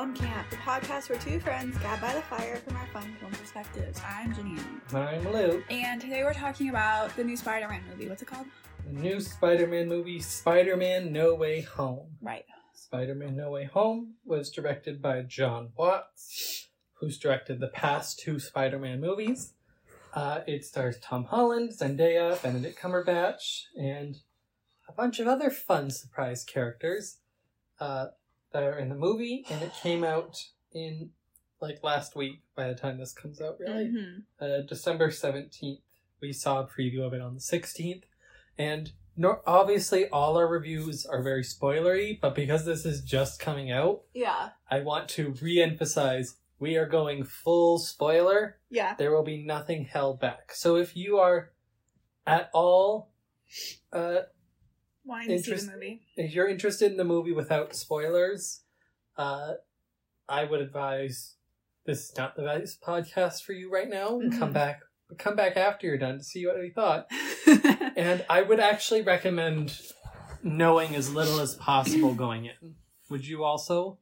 Film Camp, the podcast where two friends gab by the fire from our fun film perspectives. I'm Janine. I'm Lou. And today we're talking about the new Spider Man movie. What's it called? The new Spider-Man movie, Spider-Man No Way Home. Right. Spider-Man No Way Home was directed by Jon Watts, who's directed the past two Spider-Man movies. Uh, it stars Tom Holland, Zendaya, Benedict Cumberbatch, and a bunch of other fun surprise characters uh, that are in the movie. And it came out in like last week. By the time this comes out, really, Mhm. uh, December 17th. We saw a preview of it on the 16th. And no, obviously, all our reviews are very spoilery, but because this is just coming out, Yeah. I want to re emphasize we are going full spoiler. Yeah. There will be nothing held back. So if you are at all, uh, Wanting to see the movie. if you're interested in the movie without spoilers, uh, I would advise this is not the best podcast for you right now. And come back, come back after you're done to see what we thought. And I would actually recommend knowing as little as possible going in. Would you also?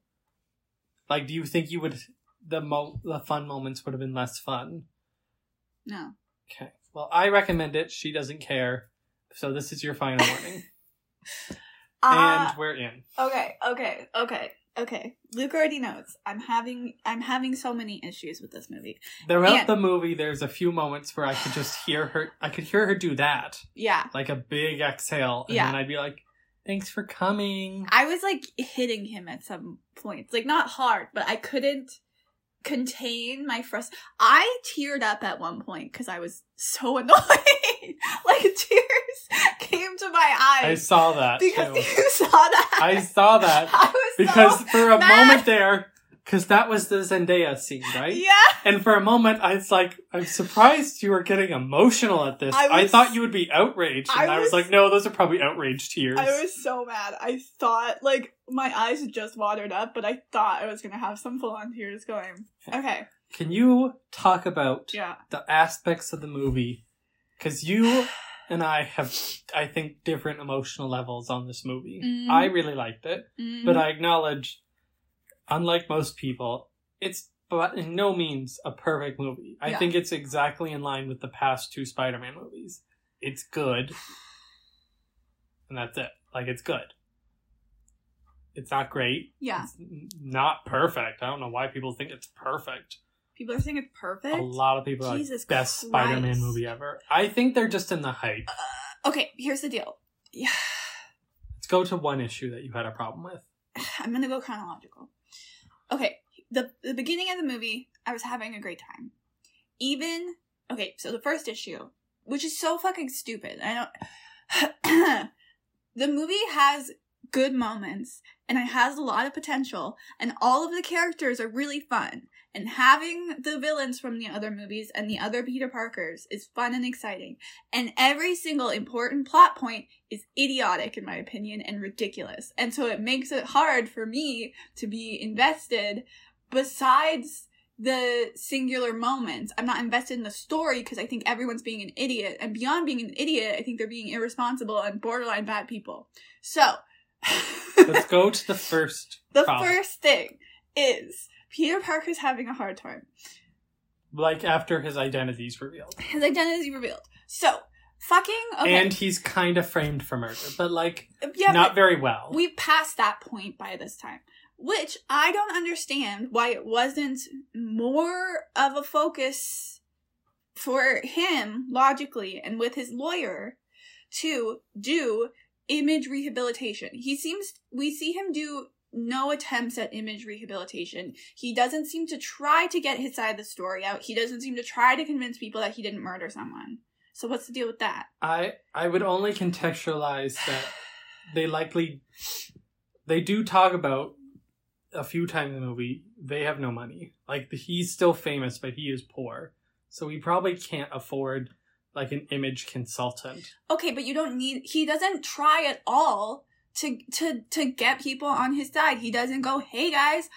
Like, do you think you would the mo the fun moments would have been less fun? no. Okay. Well, I recommend it. She doesn't care. So this is your final warning, Uh, and we're in. okay, okay, okay, okay. Luke already knows. I'm having I'm having so many issues with this movie. Throughout and- the movie, there's a few moments where I could just hear her. I could hear her do that, Yeah. like a big exhale, and Yeah. then I'd be like, "Thanks for coming." I was like hitting him at some points. Like not hard, but I couldn't contain my frust. I teared up at one point because I was so annoyed. like tears came to my eyes. I saw that because too. you saw that. I saw that. I was because so for a mad. moment there, because that was the Zendaya scene, right? yeah. And for a moment, I was like, I'm surprised you were getting emotional at this. I I, thought you would be outraged, and I I was, was- like, no, those are probably outraged tears. I was so mad. I thought like my eyes had just watered up, but I thought I was gonna have some full on tears going. Okay. Can you talk about Yeah. the aspects of the movie? Because you and I have, I think, different emotional levels on this movie. Mhm. I really liked it, Mm, but I acknowledge, unlike most people, it's but in no means a perfect movie. I Yeah. think it's exactly in line with the past two Spider-Man movies. It's good, and that's it. Like it's good. It's not great. yeah. It's not perfect. I don't know why people think it's perfect. People are saying it's perfect. A lot of people are Jesus like best Christ. Spider-Man movie ever. I think they're just in the hype. Uh, okay, here's the deal. Yeah. Let's go to one issue that you had a problem with. I'm gonna go chronological. Okay, the the beginning of the movie, I was having a great time. Even okay, so the first issue, which is so fucking stupid. I don't. the movie has good moments and it has a lot of potential, and all of the characters are really fun. And having the villains from the other movies and the other Peter Parkers is fun and exciting. And every single important plot point is idiotic in my opinion and ridiculous. And so it makes it hard for me to be invested besides the singular moments. I'm not invested in the story because I think everyone's being an idiot. And beyond being an idiot, I think they're being irresponsible and borderline bad people. So Let's go to the first the problem. first thing is Peter Parker's having a hard time. like after his identity's revealed. His identity revealed. So fucking okay. And he's kind of framed for murder, but like yeah, not but- very well. We've passed that point by this time, which I don't understand why it wasn't more of a focus for him logically and with his lawyer to do image rehabilitation. He seems we see him do no attempts at image rehabilitation. He doesn't seem to try to get his side of the story out. He doesn't seem to try to convince people that he didn't murder someone. So what's the deal with that? I I would only contextualize that they likely they do talk about a few times in the movie they have no money. Like he's still famous, but he is poor, so he probably can't afford like an image consultant. Okay, but you don't need he doesn't try at all to to to get people on his side. He doesn't go, "Hey guys,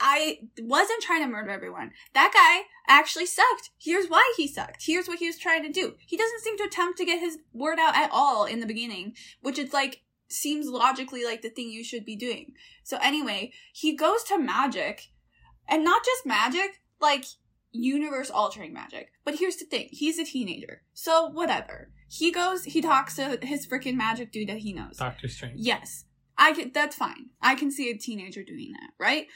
I wasn't trying to murder everyone. That guy actually sucked. Here's why he sucked. Here's what he was trying to do." He doesn't seem to attempt to get his word out at all in the beginning, which is like seems logically like the thing you should be doing. So anyway, he goes to magic, and not just magic, like universe altering magic. But here's the thing: he's a teenager, so whatever. He goes, he talks to his freaking magic dude that he knows. Doctor Strange. Yes. I can, that's fine. I can see a teenager doing that, right?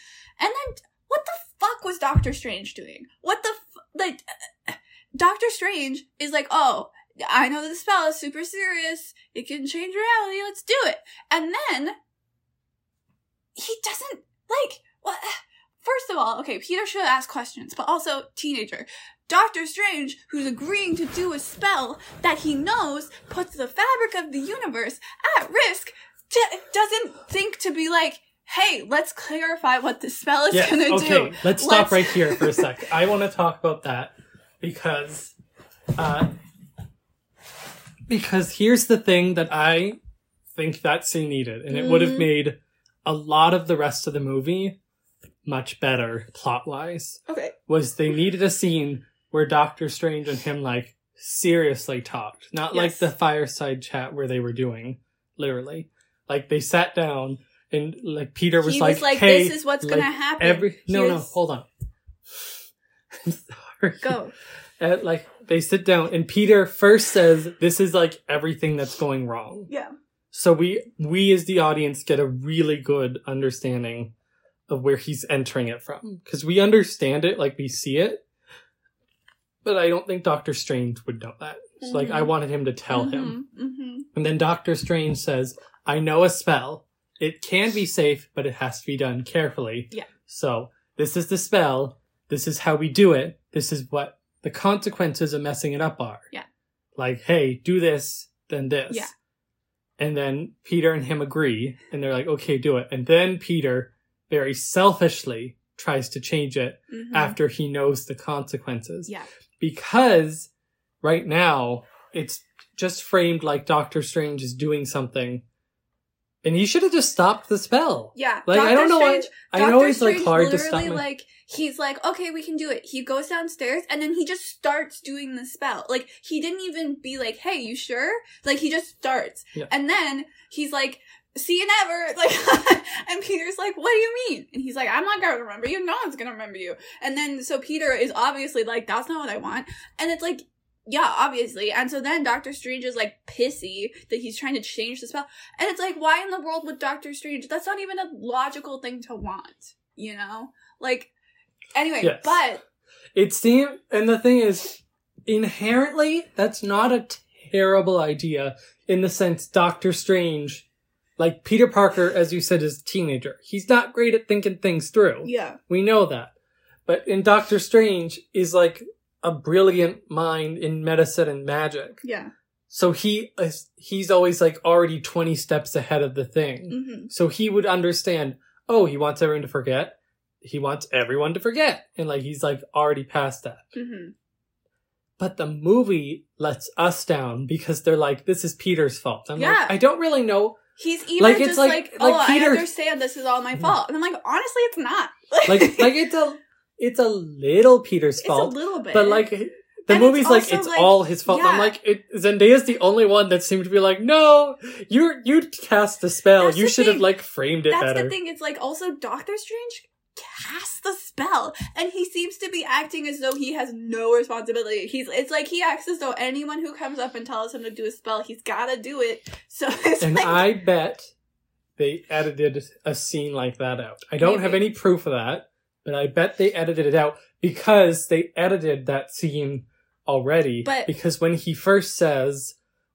And then, what the fuck was Doctor Strange doing? What the, f- like, Doctor Strange is like, oh, I know the spell is super serious. It can change reality. Let's do it. And then, he doesn't, like, what? First of all, okay, Peter should ask questions, but also teenager. Doctor Strange, who's agreeing to do a spell that he knows puts the fabric of the universe at risk, t- doesn't think to be like, hey, let's clarify what the spell is Yes, gonna okay, do. let's stop Let's- right here for a sec. I want to talk about that because, uh, because here's the thing that I think that scene needed, and it would have made a lot of the rest of the movie much better plot wise. Okay. Was they needed a scene where Doctor Strange and him like seriously talked, not like the fireside chat where they were doing, literally. Like they sat down and like Peter was like, was like, "Hey, this is what's like, gonna happen. Every no, no, hold on. I'm sorry. Go. Uh, like they sit down, and Peter first says, "This is like everything that's going wrong." Yeah. So we we as the audience get a really good understanding of where he's entering it from because we understand it, like we see it, but I don't think Doctor Strange would know that. So, like I Mhm. wanted him to tell him, hmm and then Doctor Strange says, "I know a spell. It can be safe, but it has to be done carefully." Yeah. So this is the spell. This is how we do it. This is what the consequences of messing it up are. Yeah. Like, hey, do this, then this. Yeah. And then Peter and him agree, and they're like, okay, do it. And then Peter very selfishly tries to change it hmm after he knows the consequences. Yeah. Because right now it's just framed like Doctor Strange is doing something. And he should have just stopped the spell. Yeah. Like, I don't know why- Strange, I know Doctor it's like Strange hard to stop. my- like he's like, okay, we can do it. He goes downstairs and then he just starts doing the spell. Like he didn't even be like, hey, you sure? Like he just starts, Yeah. and then he's like. See you never, like, and Peter's like, "What do you mean?" And he's like, "I'm not gonna remember you. No one's gonna remember you." And then so Peter is obviously like, "That's not what I want," and it's like, yeah, obviously. And so then Doctor Strange is like pissy that he's trying to change the spell. And it's like, why in the world would Doctor Strange? That's not even a logical thing to want, you know? Like, anyway, Yes. but It seemed, and the thing is, inherently, that's not a terrible idea in the sense Doctor Strange, like Peter Parker, as you said, is a teenager. He's not great at thinking things through. yeah, We know that. But in Doctor Strange is like a brilliant mind in medicine and magic. yeah, So he is, he's always like already 20 steps ahead of the thing. hmm So he would understand, oh, he wants everyone to forget. He wants everyone to forget. And like he's like already past that. hmm But the movie lets us down because they're like, this is Peter's fault. I'm Yeah. like, I don't really know. He's even Like, just like- like, like oh, Peter- I understand this is all my fault, and I'm like, honestly, it's not. Like, like it's a, it's a little Peter's it's fault. a little bit, But like the And movie's it's like it's like- all his fault. I'm like it, Zendaya's the only one that seemed to be like, no, you you cast the spell. That's you should have like framed it that's better. the thing. It's like also Doctor Strange casts the spell, and he seems to be acting as though he has no responsibility. He's it's like he acts as though anyone who comes up and tells him to do a spell, he's gotta do it. So it's And like, I bet they edited a scene like that out. I don't have any proof of that, but I bet they edited it out because they edited that scene already. But- because when he first says,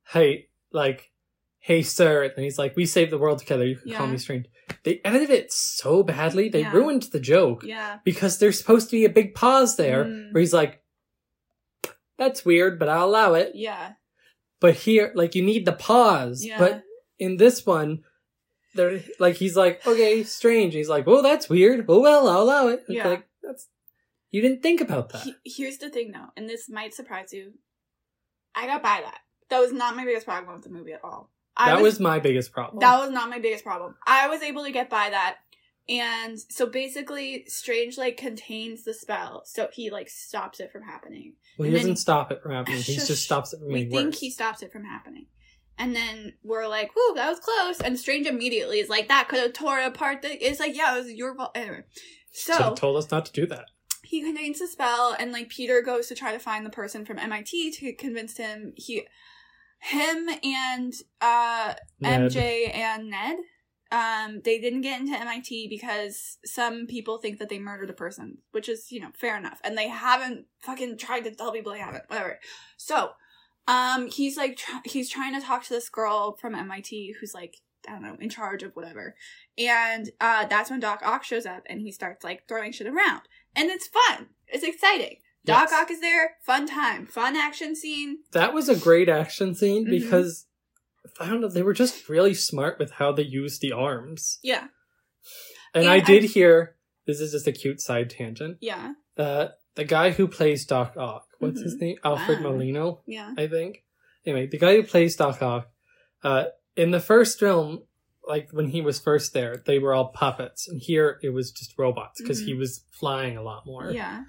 "Hey, like, hey, sir," and he's like, "We saved the world together. You can call me strange." They edited it so badly. They Yeah. ruined the joke yeah, because there's supposed to be a big pause there Mm. where he's like, "That's weird, but I'll allow it." yeah, But here, like, you need the pause. yeah. But in this one, they're like, he's like, okay, strange. He's like, oh, that's weird. Oh well, I'll allow it. It's Yeah. like that's you didn't think about that. He- here's the thing though, and this might surprise you. I got by that. That was not my biggest problem with the movie at all. I that was, my biggest problem. That was not my biggest problem. I was able to get by that. And so basically, Strange like contains the spell, so he like stops it from happening. well, he and doesn't stop it from happening. He Shush. just stops it from We think worse. he stops it from happening. And then we're like, "Whoa, that was close!" And Strange immediately is like, "That could have tore apart." The it's like, "Yeah, it was your fault." Anyway, So so told us not to do that. he contains the spell and like peter goes to try to find the person from mit to convince him he him and uh Ned. mj and ned um they didn't get into mit because some people think that they murdered a person which is you know fair enough and they haven't fucking tried to tell people they haven't whatever so um he's like tr- he's trying to talk to this girl from mit who's like i don't know in charge of whatever and uh that's when doc ock shows up and he starts like throwing shit around and it's fun. It's exciting. Doc Yes. Ock is there. Fun time. Fun action scene. That was a great action scene Mhm. because I don't know, they were just really smart with how they used the arms. Yeah. And, And I I- did hear this is just a cute side tangent. Yeah. Uh the guy who plays Doc Ock, what's his Mhm. name? Alfred Wow. Molina, Yeah. I think. Anyway, the guy who plays Doc Ock, uh, in the first film, like when he was first there, they were all puppets, and here it was just robots because he Mhm. was flying a lot more. Yeah.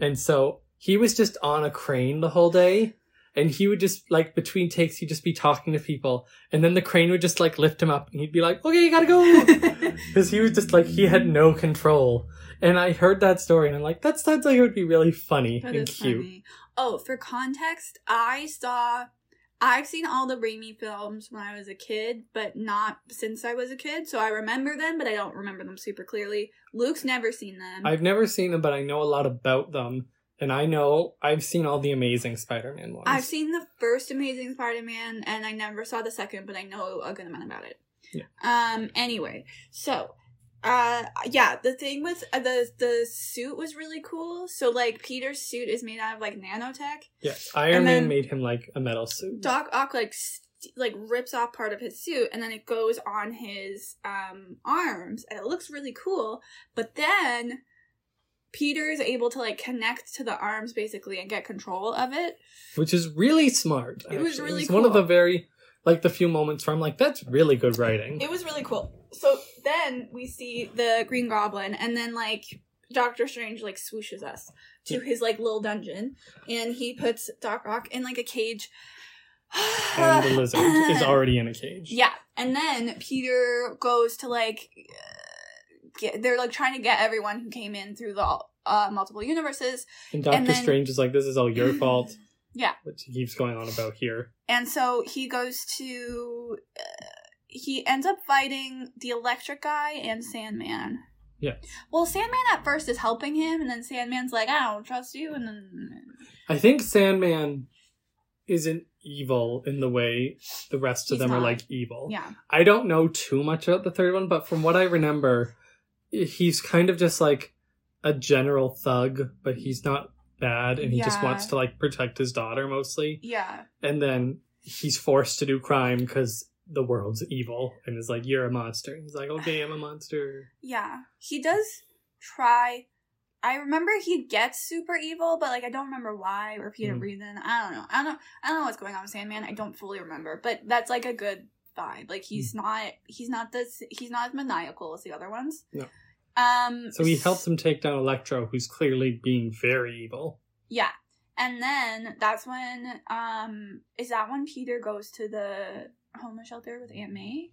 And so he was just on a crane the whole day. And he would just like between takes, he'd just be talking to people, and then the crane would just like lift him up, and he'd be like, "Okay, you gotta go," because he was just like he had no control. And I heard that story, and I'm like, that sounds like it would be really funny That and cute. funny. Oh, for context, I saw. I've seen all the Raimi films when I was a kid, but not since I was a kid. So I remember them, but I don't remember them super clearly. Luke's never seen them. I've never seen them, but I know a lot about them, and I know I've seen all the Amazing Spider-Man ones. I've seen the first Amazing Spider-Man, and I never saw the second, but I know a good amount about it. Yeah. Um. Anyway, so, uh, yeah, the thing with uh, the the suit was really cool. So like Peter's suit is made out of like nanotech. yes, Iron Man made him like a metal suit. Doc Ock like st- like rips off part of his suit, and then it goes on his um arms, and it looks really cool. But then. Peter is able to like connect to the arms basically and get control of it. which is really smart. It was actually. really It's one of the very like the few moments where I'm like, that's really good writing. It was really cool. So then we see the Green Goblin, and then like Doctor Strange like swooshes us to his like little dungeon, and he puts Doc Ock in like a cage. and the lizard is already in a cage. Yeah, and then Peter goes to like uh, get. They're like trying to get everyone who came in through the uh, multiple universes, And Doctor and then- Strange is like, this is all your fault. Yeah. Which he keeps going on about here. and so he goes to. Uh, he ends up fighting the Electric Guy and Sandman. Yeah. Well, Sandman at first is helping him, and then Sandman's like, "I don't trust you," and then I think Sandman isn't evil in the way the rest of He's them are like evil. yeah, I don't know too much about the third one, but from what I remember, he's kind of just like a general thug, but he's not bad and he just wants to like protect his daughter mostly. yeah, And then he's forced to do crime because the world's evil and is like, You're a monster. And he's like, Okay, I'm a monster. yeah. He does try. I remember he gets super evil, but like I don't remember why or repeated Mhm. reason. I don't know. I don't know. I don't know what's going on with Sandman. I don't fully remember, but that's like a good vibe. Like he's not. He's not this. He's not as maniacal as the other ones. No. Um. So he helps him take down Electro, who's clearly being very evil. Yeah. And then that's when um is that when Peter goes to the homeless shelter with Aunt May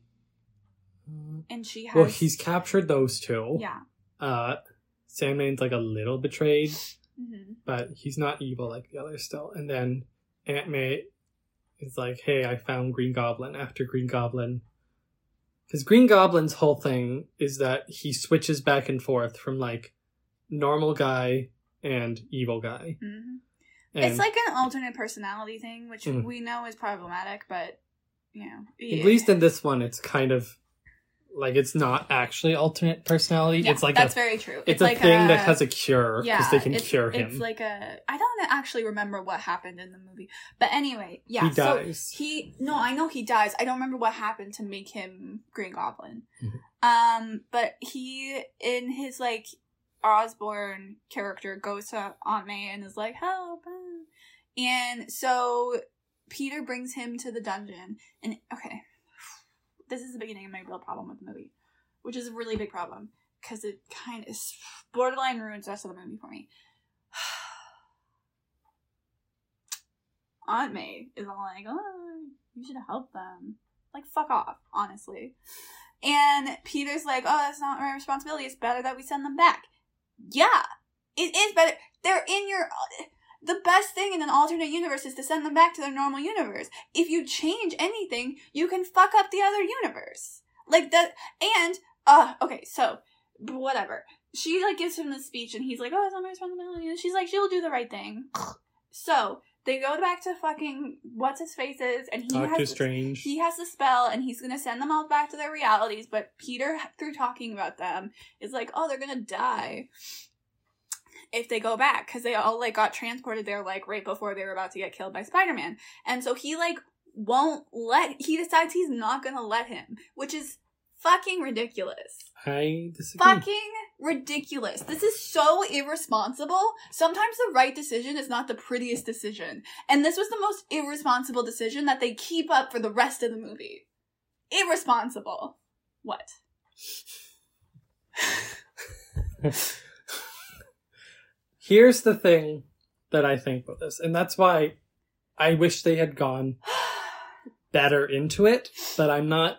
and she has Well, he's captured those two. yeah. Uh Sandman's like a little betrayed. hmm but he's not evil like the others still. And then Aunt May is like, "Hey, I found Green Goblin." After Green Goblin, because Green Goblin's whole thing is that he switches back and forth from like normal guy and evil guy. hmm And It's like an alternate personality thing, which Mm. we know is problematic, but know, at least in this one, it's kind of like it's not actually alternate personality. yeah, it's like that's a very true. it's, a like thing that has a cure because yeah, they can it's, cure him. It's like a I don't actually remember what happened in the movie, but anyway, yeah. he dies. So he no, I know he dies. I don't remember what happened to make him Green Goblin. Mhm. Um, but he in his like Osborn character goes to Aunt May and is like help, uh," and so Peter brings him to the dungeon. And okay, this is the beginning of my real problem with the movie, which is a really big problem because it kind of borderline ruins the rest of the movie for me. Aunt May is all like, oh, you should help them. Like, fuck off, honestly. And Peter's like, oh, that's not my responsibility. It's better that we send them back. Yeah, it is better. They're in your. The best thing in an alternate universe is to send them back to their normal universe. If you change anything, you can fuck up the other universe. Like that. And, uh, okay, so, whatever. She, like, gives him the speech and he's like, oh, it's not my responsibility. And she's like, she'll do the right thing. So, they go back to fucking what's his faces and he Doctor has Strange. he has the spell and he's gonna send them all back to their realities but peter through talking about them is like oh they're gonna die if they go back because they all like got transported there like right before they were about to get killed by spider-man and so he like won't let he decides he's not gonna let him which is fucking ridiculous I disagree. fucking ridiculous. This is so irresponsible. Sometimes the right decision is not the prettiest decision. And this was the most irresponsible decision that they keep up for the rest of the movie. Irresponsible. What? Here's the thing that I think about this, and that's why I wish they had gone better into it, but I'm not.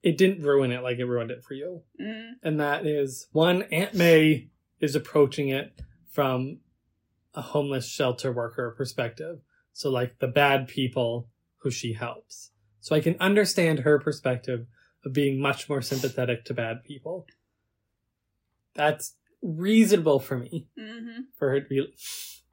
It didn't ruin it like it ruined it for you. Mm, And that is one, Aunt May is approaching it from a homeless shelter worker perspective. So, like the bad people who she helps. So, I can understand her perspective of being much more sympathetic to bad people. That's reasonable for me, hmm for her to be.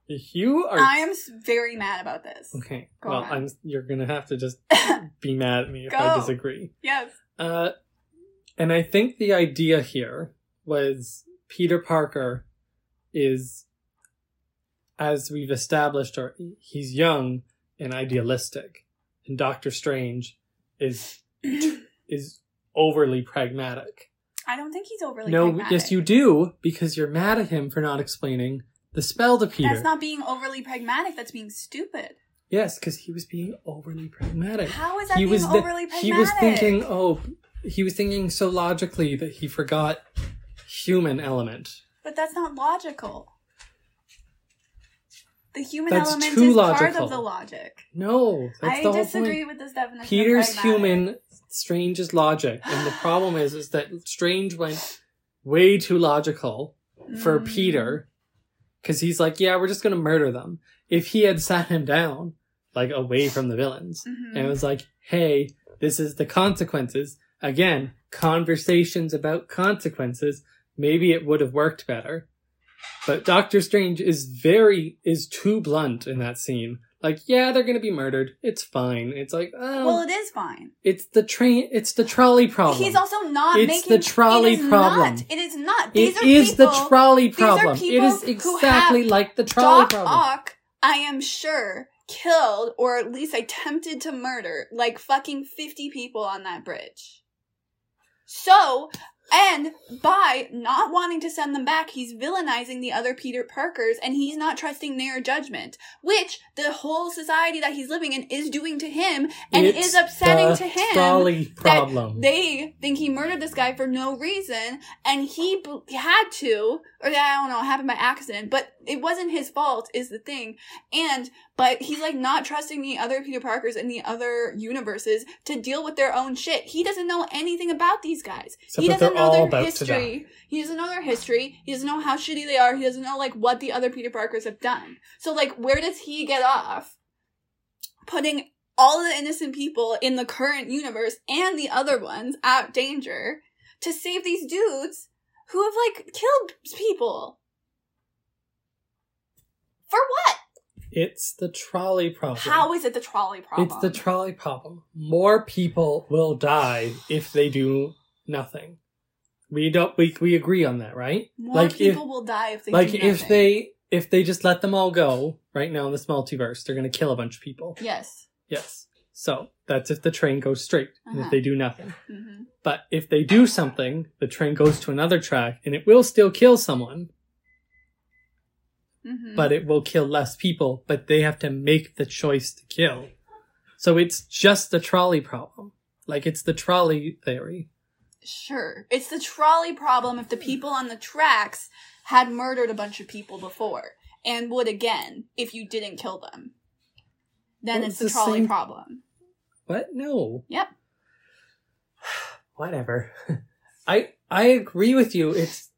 You are. I am very mad about this. Okay. Go well, on. I'm. You're gonna have to just be mad at me if I disagree. yes. Uh, and I think the idea here was Peter Parker is, as we've established, or he's young and idealistic, and Doctor Strange is is overly pragmatic. I don't think he's overly pragmatic. no, pragmatic. yes, you do because you're mad at him for not explaining the spell to Peter. That's not being overly pragmatic, that's being stupid. yes, because he was being overly pragmatic. How is that he being was overly pragmatic? he was thinking oh he was thinking so logically that he forgot human element But that's not logical. The human That's element is part of the logic. no that's I disagree with this definition. peter's human strange is logic and the problem is is that strange went way too logical for Mm. peter because he's like yeah we're just gonna murder them if he had sat him down like away from the villains Mhm. and was like, hey, this is the consequences. Again, conversations about consequences. Maybe it would have worked better. But Doctor Strange is very, is too blunt in that scene. Like, yeah, they're gonna be murdered. It's fine. It's like, oh, Well, it is fine. it's the train, it's the trolley problem. He's also not making It's making the trolley it is problem. Not, it is not. It These are is the people- trolley are problem. It who exactly like the trolley Doc problem. Ock, I am sure, killed or at least attempted to murder like fucking 50 people on that bridge. So, and by not wanting to send them back, he's villainizing the other Peter Parkers and he's not trusting their judgment, which the whole society that he's living in is doing to him and It's is upsetting to him. that problem. They think he murdered this guy for no reason, and he had to, or I don't know, it happened by accident, but it wasn't his fault, is the thing. And, but he's like not trusting the other Peter Parkers in the other universes to deal with their own shit. He doesn't know anything about these guys. Except he doesn't know their history. He doesn't know their history. He doesn't know how shitty they are. He doesn't know like what the other Peter Parkers have done. So like, where does he get off? Putting all the innocent people in the current universe and the other ones at danger to save these dudes who have like killed people. For what? It's the trolley problem. How is it the trolley problem? It's the trolley problem. More people will die if they do nothing. We don't. We we agree on that, right? More like people if will die if they like do if they if they just let them all go right now in this multiverse, they're gonna kill a bunch of people. Yes. Yes. So that's if the train goes straight and Uh-huh. if they do nothing. hmm But if they do something, the train goes to another track and it will still kill someone, hmm but it will kill less people, but they have to make the choice to kill. So it's just the trolley problem. Like it's the trolley theory. Sure. It's the trolley problem if the people on the tracks had murdered a bunch of people before and would again if you didn't kill them. then Well, it's it's the the trolley same- problem. What? No. Yep. Whatever. I I agree with you. It's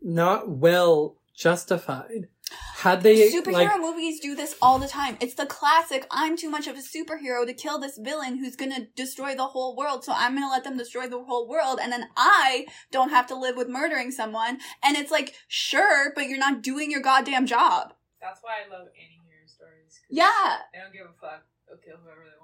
not well justified. Had they Superhero like movies do this all the time. It's the classic I'm too much of a superhero to kill this villain who's gonna destroy the whole world, so I'm gonna let them destroy the whole world, and then I don't have to live with murdering someone. And it's like, sure, but you're not doing your goddamn job. That's why I love any hero stories. Yeah. They don't give a fuck. They'll kill whoever they want.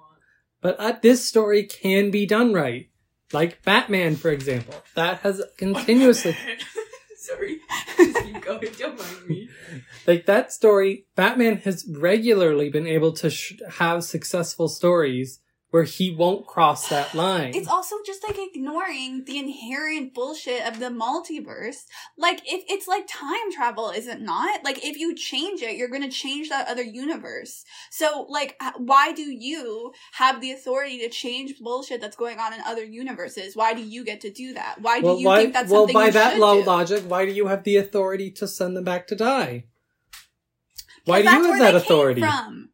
But uh, this story can be done right. Like Batman, for example. That has continuously Sorry. Just keep going. Don't mind me. like that story batman has regularly been able to sh- have successful stories where he won't cross that line It's also just like ignoring the inherent bullshit of the multiverse. Like, if it's like time travel, is it not? Like, if you change it, you're gonna change that other universe. So, like, why do you have the authority to change bullshit that's going on in other universes? Why do you get to do that? Why do well, you why, think that's well something by you that should low do? logic why do you have the authority to send them back to die why do you have that authority From.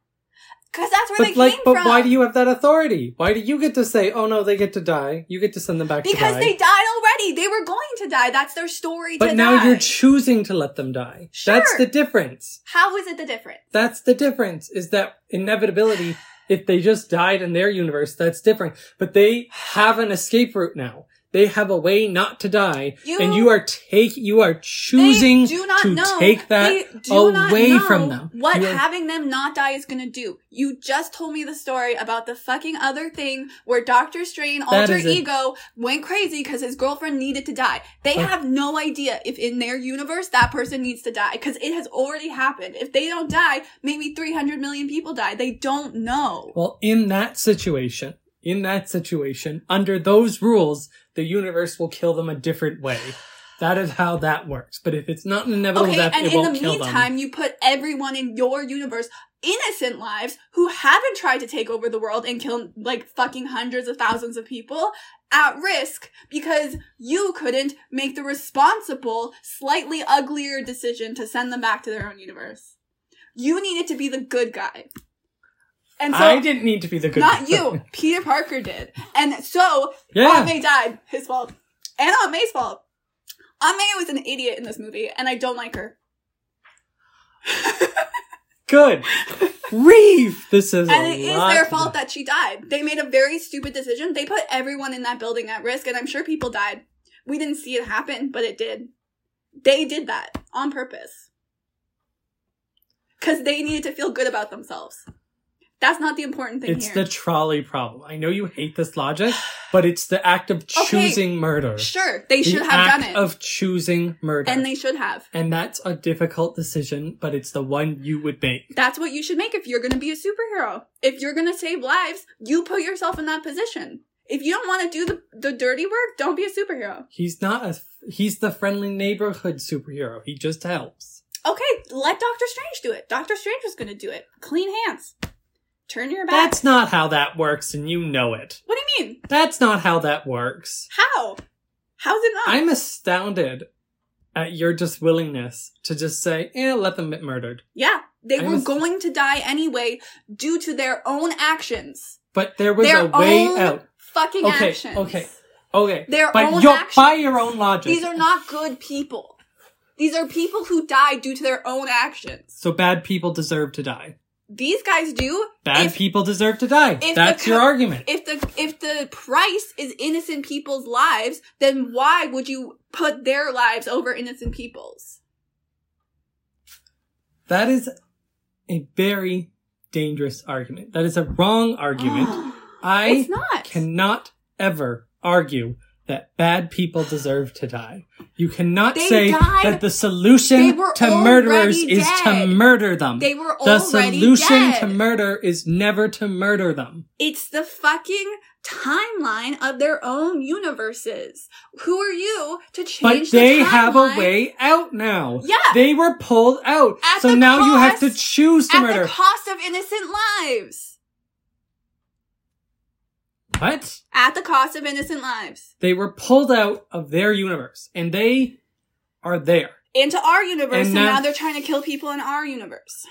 Because that's where but they like came but from. why do you have that authority why do you get to say oh no they get to die you get to send them back to Because they died already. They were going to die. That's their story but now die. you're choosing to let them die Sure. that's the difference How is it the difference? That's the difference is that inevitability, if they just died in their universe, that's different. But they have an escape route now. They have a way not to die. You- and you are take, you are choosing to know. take that They do not away know from them. What are- having them not die is going to do. You just told me the story about the fucking other thing where Doctor Strange, That alter ego, went crazy because his girlfriend needed to die. They But- have no idea if in their universe that person needs to die because it has already happened. If they don't die, maybe 300 million people die. They don't know. Well, in that situation, in that situation, under those rules, the universe will kill them a different way. That is how that works. But if it's not an inevitable Okay, death, and it in won't the kill meantime, them. you put everyone in your universe, innocent lives, who haven't tried to take over the world and kill like fucking hundreds of thousands of people, at risk because you couldn't make the responsible, slightly uglier decision to send them back to their own universe. You needed to be the good guy. And so, I didn't need to be the good not guy. you, Peter Parker did. And so, Yeah. Aunt May died. His fault. And Aunt May's fault. Aunt May was an idiot in this movie, and I don't like her. Good. Reeve! This is and it is their fault that she died. They made a very stupid decision. They put everyone in that building at risk, and I'm sure people died. We didn't see it happen, but it did. They did that on purpose. Because they needed to feel good about themselves. That's not the important thing It's here. the trolley problem. I know you hate this logic, but it's the act of Okay, choosing murder. sure, they the should have done it. of choosing murder. and they should have. and that's a difficult decision, but it's the one you would make. That's what you should make if you're going to be a superhero. If you're going to save lives, you put yourself in that position. If you don't want to do the, the dirty work, don't be a superhero. He's not a he's the friendly neighborhood superhero. He just helps. Okay, let Doctor Strange do it. Doctor Strange was going to do it. Clean hands. Turn your back. That's not how that works and you know it. what do you mean? That's not how that works. How? How's it not? I'm astounded at your just willingness to just say, "Yeah, let them get murdered." yeah, they I'm were going to die anyway due to their own actions. But there was their a way out. fucking Okay, actions. okay. Okay, Their but own your, actions. by your own logic. These are not good people. These are people who died due to their own actions. so bad people deserve to die. These guys do. Bad If- people deserve to die. That's the your argument. if the if the price is innocent people's lives, then why would you put their lives over innocent people's? That is a very dangerous argument. That is a wrong argument. I it's not. cannot ever argue that bad people deserve to die. You cannot They say died- that the solution to murderers already is to murder them. They were the solution dead. to murder is never to murder them. It's the fucking timeline of their own universes. Who are you to change But they the have a way out now. Yeah. They were pulled out. At so now you have to choose to at murder. the cost of innocent lives? What? At the cost of innocent lives. They were pulled out of their universe and they are there. Into our universe, And and now, now- they're trying to kill people in our universe.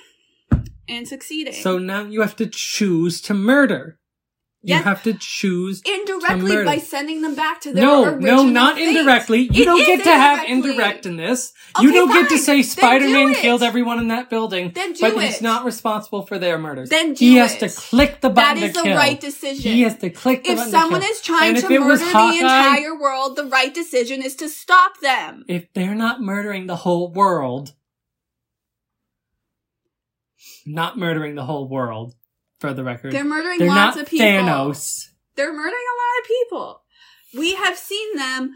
and succeeding. So now you have to choose to murder. You have to choose. indirectly by sending them back to their No, original no, not fate. indirectly. You It don't get to have indirect in this. you don't get to say Spider-Man killed everyone in that building, Then do but it. he's not responsible for their murders. Then do he has it. to click the That button is to the kill. right decision. He has to click the button. if someone is trying And to murder Hawkeye- the entire world, the right decision is to stop them. if they're not murdering the whole world, not murdering the whole world, for the record, They're murdering they're lots of people. Thanos. They're murdering a lot of people. We have seen them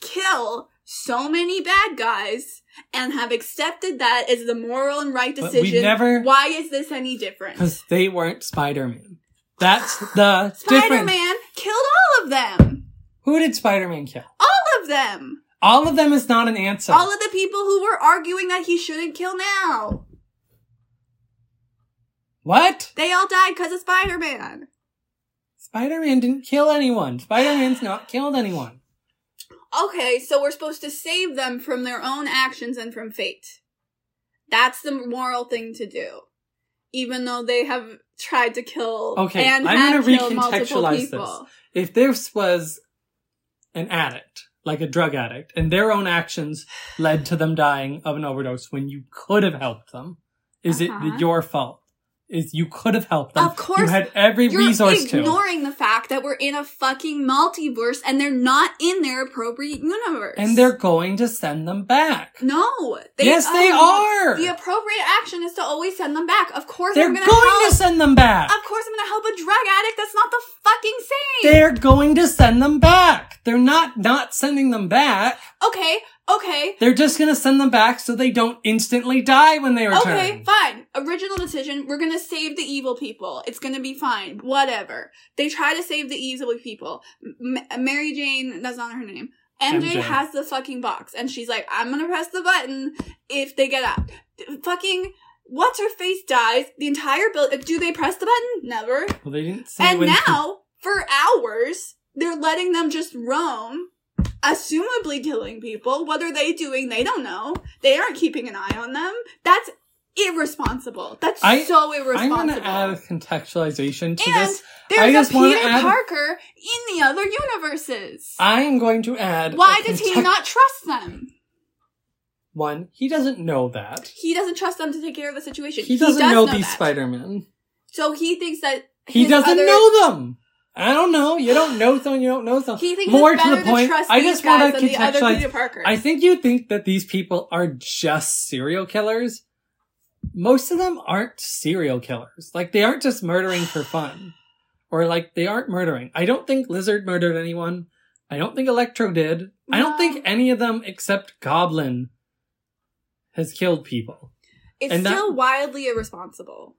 kill so many bad guys and have accepted that as the moral and right decision. never- Why is this any different? Because they weren't Spider-Man. That's the Spider Man killed all of them. Who did Spider-Man kill? All of them. All of them is not an answer. All of the people who were arguing that he shouldn't kill now. What? They all died because of Spider Man. Spider-Man didn't kill anyone. Spider-Man's not killed anyone. Okay, so we're supposed to save them from their own actions and from fate. That's the moral thing to do. Even though they have tried to kill Okay, and I'm gonna multiple recontextualize people. If this was an addict, like a drug addict, and their own actions led to them dying of an overdose when you could have helped them, is Uh-huh. it your fault? Is you could have helped them? Of course, you had every resource to. ignoring the fact that we're in a fucking multiverse and they're not in their appropriate universe. And they're going to send them back. no. yes, they um, are. The appropriate action is to always send them back. Of course, They're I'm going gonna help. to send them back. Of course, I'm gonna help a drug addict. That's not the fucking same. They're going to send them back. They're not not sending them back. okay, okay, They're just to send them back so they don't instantly die when they return. okay, fine. Original decision. We're gonna save the evil people. It's gonna be fine. Whatever. They try to save the evil people. M- Mary Jane, that's not her name. MJ, MJ. has the fucking box, and she's like, "I'm gonna press the button if they get out." Fucking. What's her face dies? The entire building. Do they press the button? Never. Well, they didn't say And now, for hours, they're letting them just roam, assumably killing people. What are they doing? They don't know. They aren't keeping an eye on them. That's irresponsible. That's I- so irresponsible. I'm going to add a contextualization to and this. there's I a just wanna Peter add- Parker in the other universes. I am going to add. Why a does he not trust them? One, he doesn't know that. He doesn't trust them to take care of the situation. He doesn't does know, these. Spider-Men. So he thinks that He doesn't other- know them. I don't know. You don't know something. You don't know something. He thinks More to the point. trust I just want to contextualize. I think you think that these people are just serial killers. Most of them aren't serial killers. Like they aren't just murdering for fun. Or like they aren't murdering. I don't think Lizard murdered anyone. I don't think Electro did. I don't think any of them except Goblin has killed people. It's And that- still wildly irresponsible.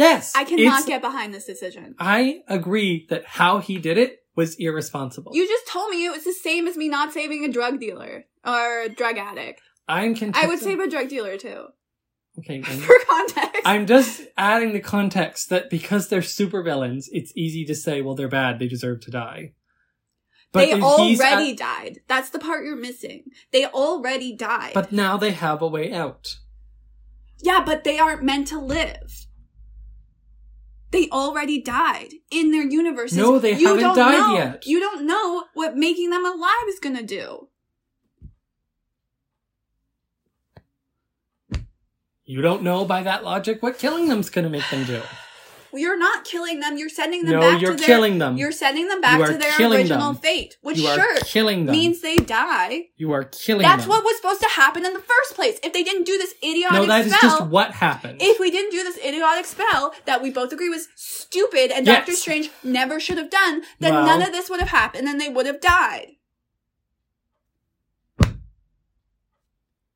Yes. I cannot get behind this decision. I agree that how he did it was irresponsible. You just told me it was the same as me not saving a drug dealer or a drug addict. I'm content- I would save a drug dealer too. Okay, For context. I'm just adding the context that because they're supervillains, it's easy to say, well, they're bad, they deserve to die. they already at- died. That's the part you're missing. They already died. but now they have a way out. yeah, but they aren't meant to live. They already died in their universes. No, they You haven't don't died know- yet. You don't know what making them alive is gonna do. You don't know by that logic what killing them's gonna make them do. You're not killing them. You're sending them No, back you're to their. killing them. You're sending them back to their original them. fate, which you are sure killing them. means they die. you are killing them. That's them. what was supposed to happen in the first place. If they didn't do this idiotic No, that is spell, just what happened. if we didn't do this idiotic spell that we both agree was stupid and Yes. Doctor Strange never should have done, then Well- none of this would have happened and they would have died.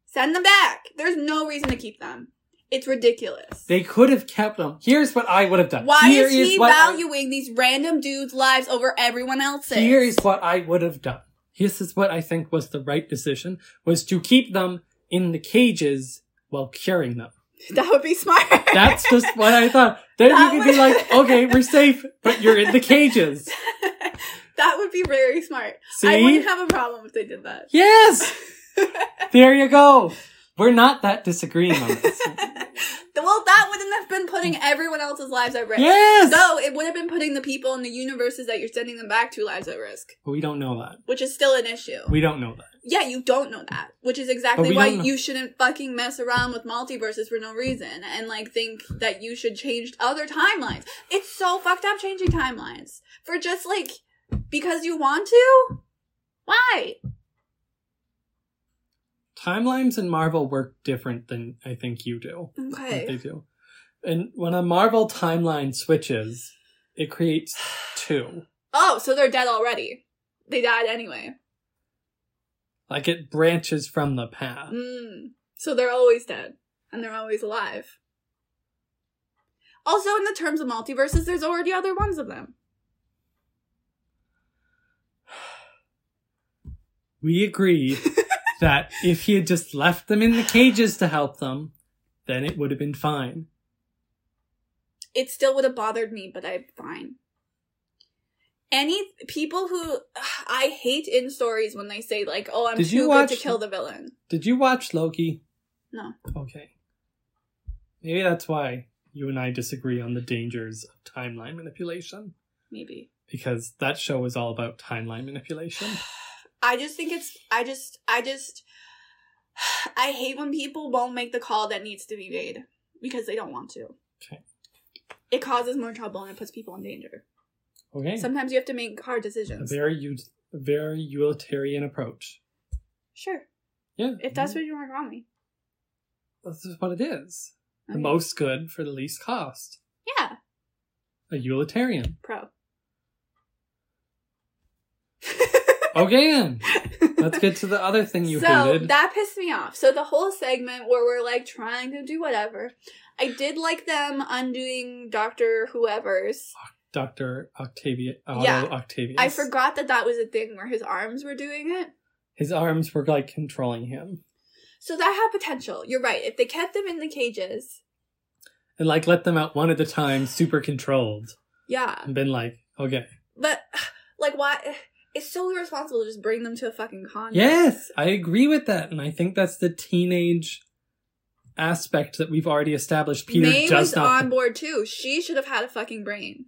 Send them back. There's no reason to keep them. It's ridiculous. they could have kept them. Here's what I would have done. Why Here is he what I- valuing these random dudes' lives over everyone else's? Here is what I would have done. This is what I think was the right decision, was to keep them in the cages while curing them. that would be smart. That's just what I thought. Then That you could be like, okay, we're safe, but you're in the cages. that would be very smart. See? I wouldn't have a problem if they did that. Yes! There you go. We're not that disagreeing on this. well, that wouldn't have been putting everyone else's lives at risk. Yes. No, it would have been putting the people in the universes that you're sending them back to lives at risk, But we don't know that. which is still an issue. We don't know that. yeah, you don't know that, which is exactly why you shouldn't fucking mess around with multiverses for no reason and like think that you should change other timelines. It's so fucked up changing timelines for just like because you want to. Why? Timelines in Marvel work different than I think you do. What they do. And when a Marvel timeline switches, it creates two. Oh, so they're dead already. They died anyway. Like it branches from the path. Mm. So they're always dead and they're always alive. Also, in the terms of multiverses, there's already other ones of them. We agree that if he had just left them in the cages to help them, then it would have been fine. It still would have bothered me, but I'm fine. Any people who I hate in stories when they say like, "Oh, I'm Did too you good to kill the villain." Did you watch Loki? No. Okay. Maybe that's why you and I disagree on the dangers of timeline manipulation. Maybe. Because that show was all about timeline manipulation. I just think it's. I just. I just. I hate when people won't make the call that needs to be made because they don't want to. Okay. It causes more trouble and it puts people in danger. Okay. Sometimes you have to make hard a decisions. very ut- a very utilitarian approach. Sure. Yeah. If that's what you want to call me. This is what it is. The most good for the least cost. Yeah. A utilitarian. Pro. Okay then. Let's get to the other thing you so hated. that pissed me off. So the whole segment where we're like trying to do whatever, I did like them undoing Doctor Whoever's. Dr. Octavia Otto Yeah. Octavius. I forgot that that was a thing where his arms were doing it. His arms were like controlling him. So that had potential. You're right. If they kept them in the cages, And like let them out one at a time, super controlled. yeah. And been like, okay. But like, why? It's so irresponsible to just bring them to a fucking con. Yes, I agree with that. And I think that's the teenage aspect that we've already established. Peter May does was not on board too. She should have had a fucking brain.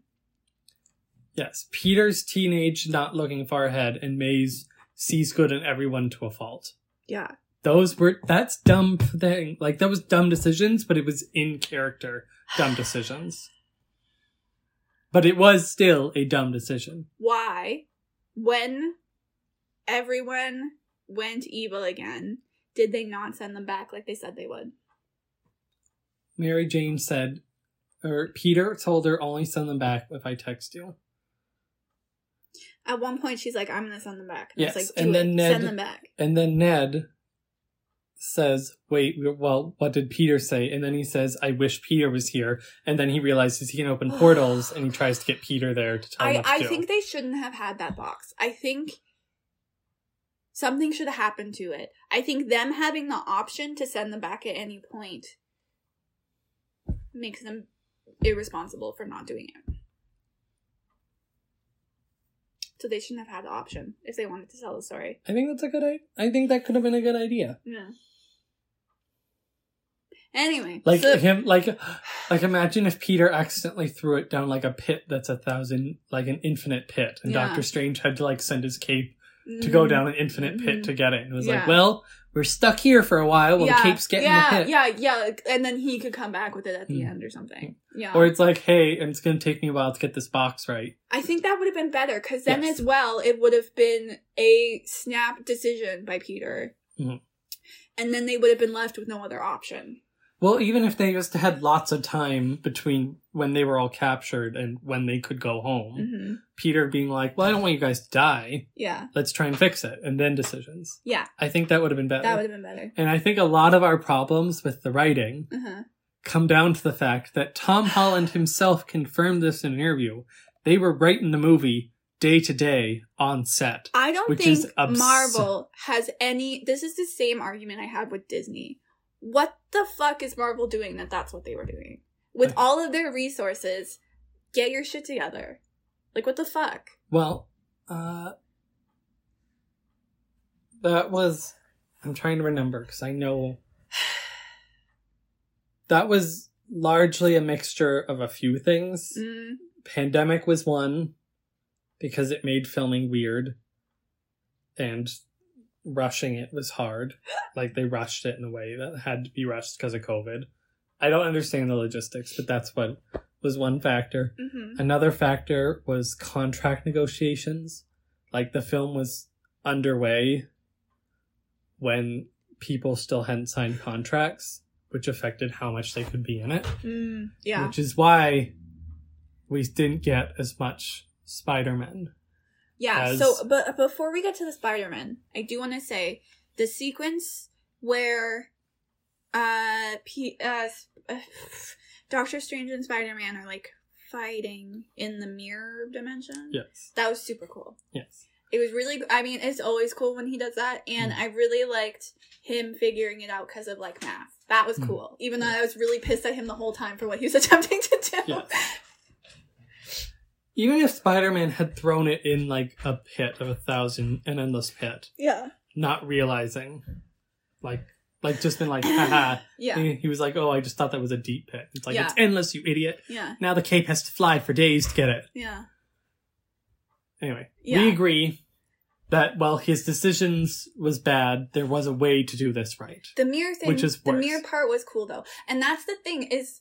Yes, Peter's teenage not looking far ahead, and May's sees good in everyone to a fault. Yeah. Those were that's dumb thing. Like that was dumb decisions, but it was in character dumb decisions. But it was still a dumb decision. Why, when everyone went evil again, did they not send them back like they said they would? Mary Jane said, or Peter told her only send them back if I text you. At one point, she's like, "I'm gonna send them back." And Yes, like, and then it. Ned- send them back. And then Ned says, Wait, well, what did Peter say? And then he says, I wish Peter was here. And then he realizes he can open portals and he tries to get Peter there to tell him I to I do. think they shouldn't have had that box. I think something should have happened to it. I think them having the option to send them back at any point makes them irresponsible for not doing it. So they shouldn't have had the option if they wanted to tell the story. I think that's a good idea. I think that could have been a good idea. Yeah. Anyway, Like so- him, like, like imagine if Peter accidentally threw it down like a pit that's a thousand, like an infinite pit, and Yeah. Doctor Strange had to like send his cape to go Mhm. down an infinite pit Mhm. to get it. It was like, well, we're stuck here for a while while the cape's getting yeah, the pit. Yeah, yeah, like, and then he could come back with it at the Mm. end or something. Yeah. Or it's like, hey, and it's gonna take me a while to get this box right. I think that would have been better because then, Yes. as well, it would have been a snap decision by Peter, Mhm. and then they would have been left with no other option. Well, even if they just had lots of time between when they were all captured and when they could go home, hmm Peter being like, well, I don't want you guys to die. Yeah, Let's try and fix it. And then decisions. yeah, I think that would have been better. that would have been better. And I think a lot of our problems with the writing Uh-huh. come down to the fact that Tom Holland himself confirmed this in an interview. They were writing the movie day to day on set. I don't Which think Marvel has any. This is the same argument I had with Disney. What the fuck is Marvel doing that that's what they were doing? With all of their resources, get your shit together. Like, what the fuck? Well, uh, that was. I'm trying to remember because I know. That was largely a mixture of a few things. Mm, Pandemic was one because it made filming weird and rushing it was hard. Like they rushed it in a way that had to be rushed because of COVID. I don't understand the logistics, but that's what was one factor. mhm. Another factor was contract negotiations. Like the film was underway when people still hadn't signed contracts, which affected how much they could be in it. Mm, yeah. Which is why we didn't get as much Spider Man. Yeah, as- so but before we get to the Spider-Man, I do want to say the sequence where uh, P- uh, uh Doctor Strange and Spider-Man are like fighting in the mirror dimension. Yes. That was super cool. Yes. It was really I mean, it's always cool when he does that and Mm. I really liked him figuring it out cuz of like math. That was Mm. cool. Even though I was really pissed at him the whole time for what he was attempting to do. Yes. Even if Spider Man had thrown it in like a pit of a thousand, an endless pit, Yeah. not realizing, like, like just been like, haha. Yeah. He, he was like, oh, I just thought that was a deep pit. It's like, Yeah. it's endless, you idiot. Yeah. Now the cape has to fly for days to get it. Yeah. Anyway, Yeah. we agree that while his decisions was bad, there was a way to do this right. The mirror thing, Which is the worse. mirror part was cool though, and that's the thing is,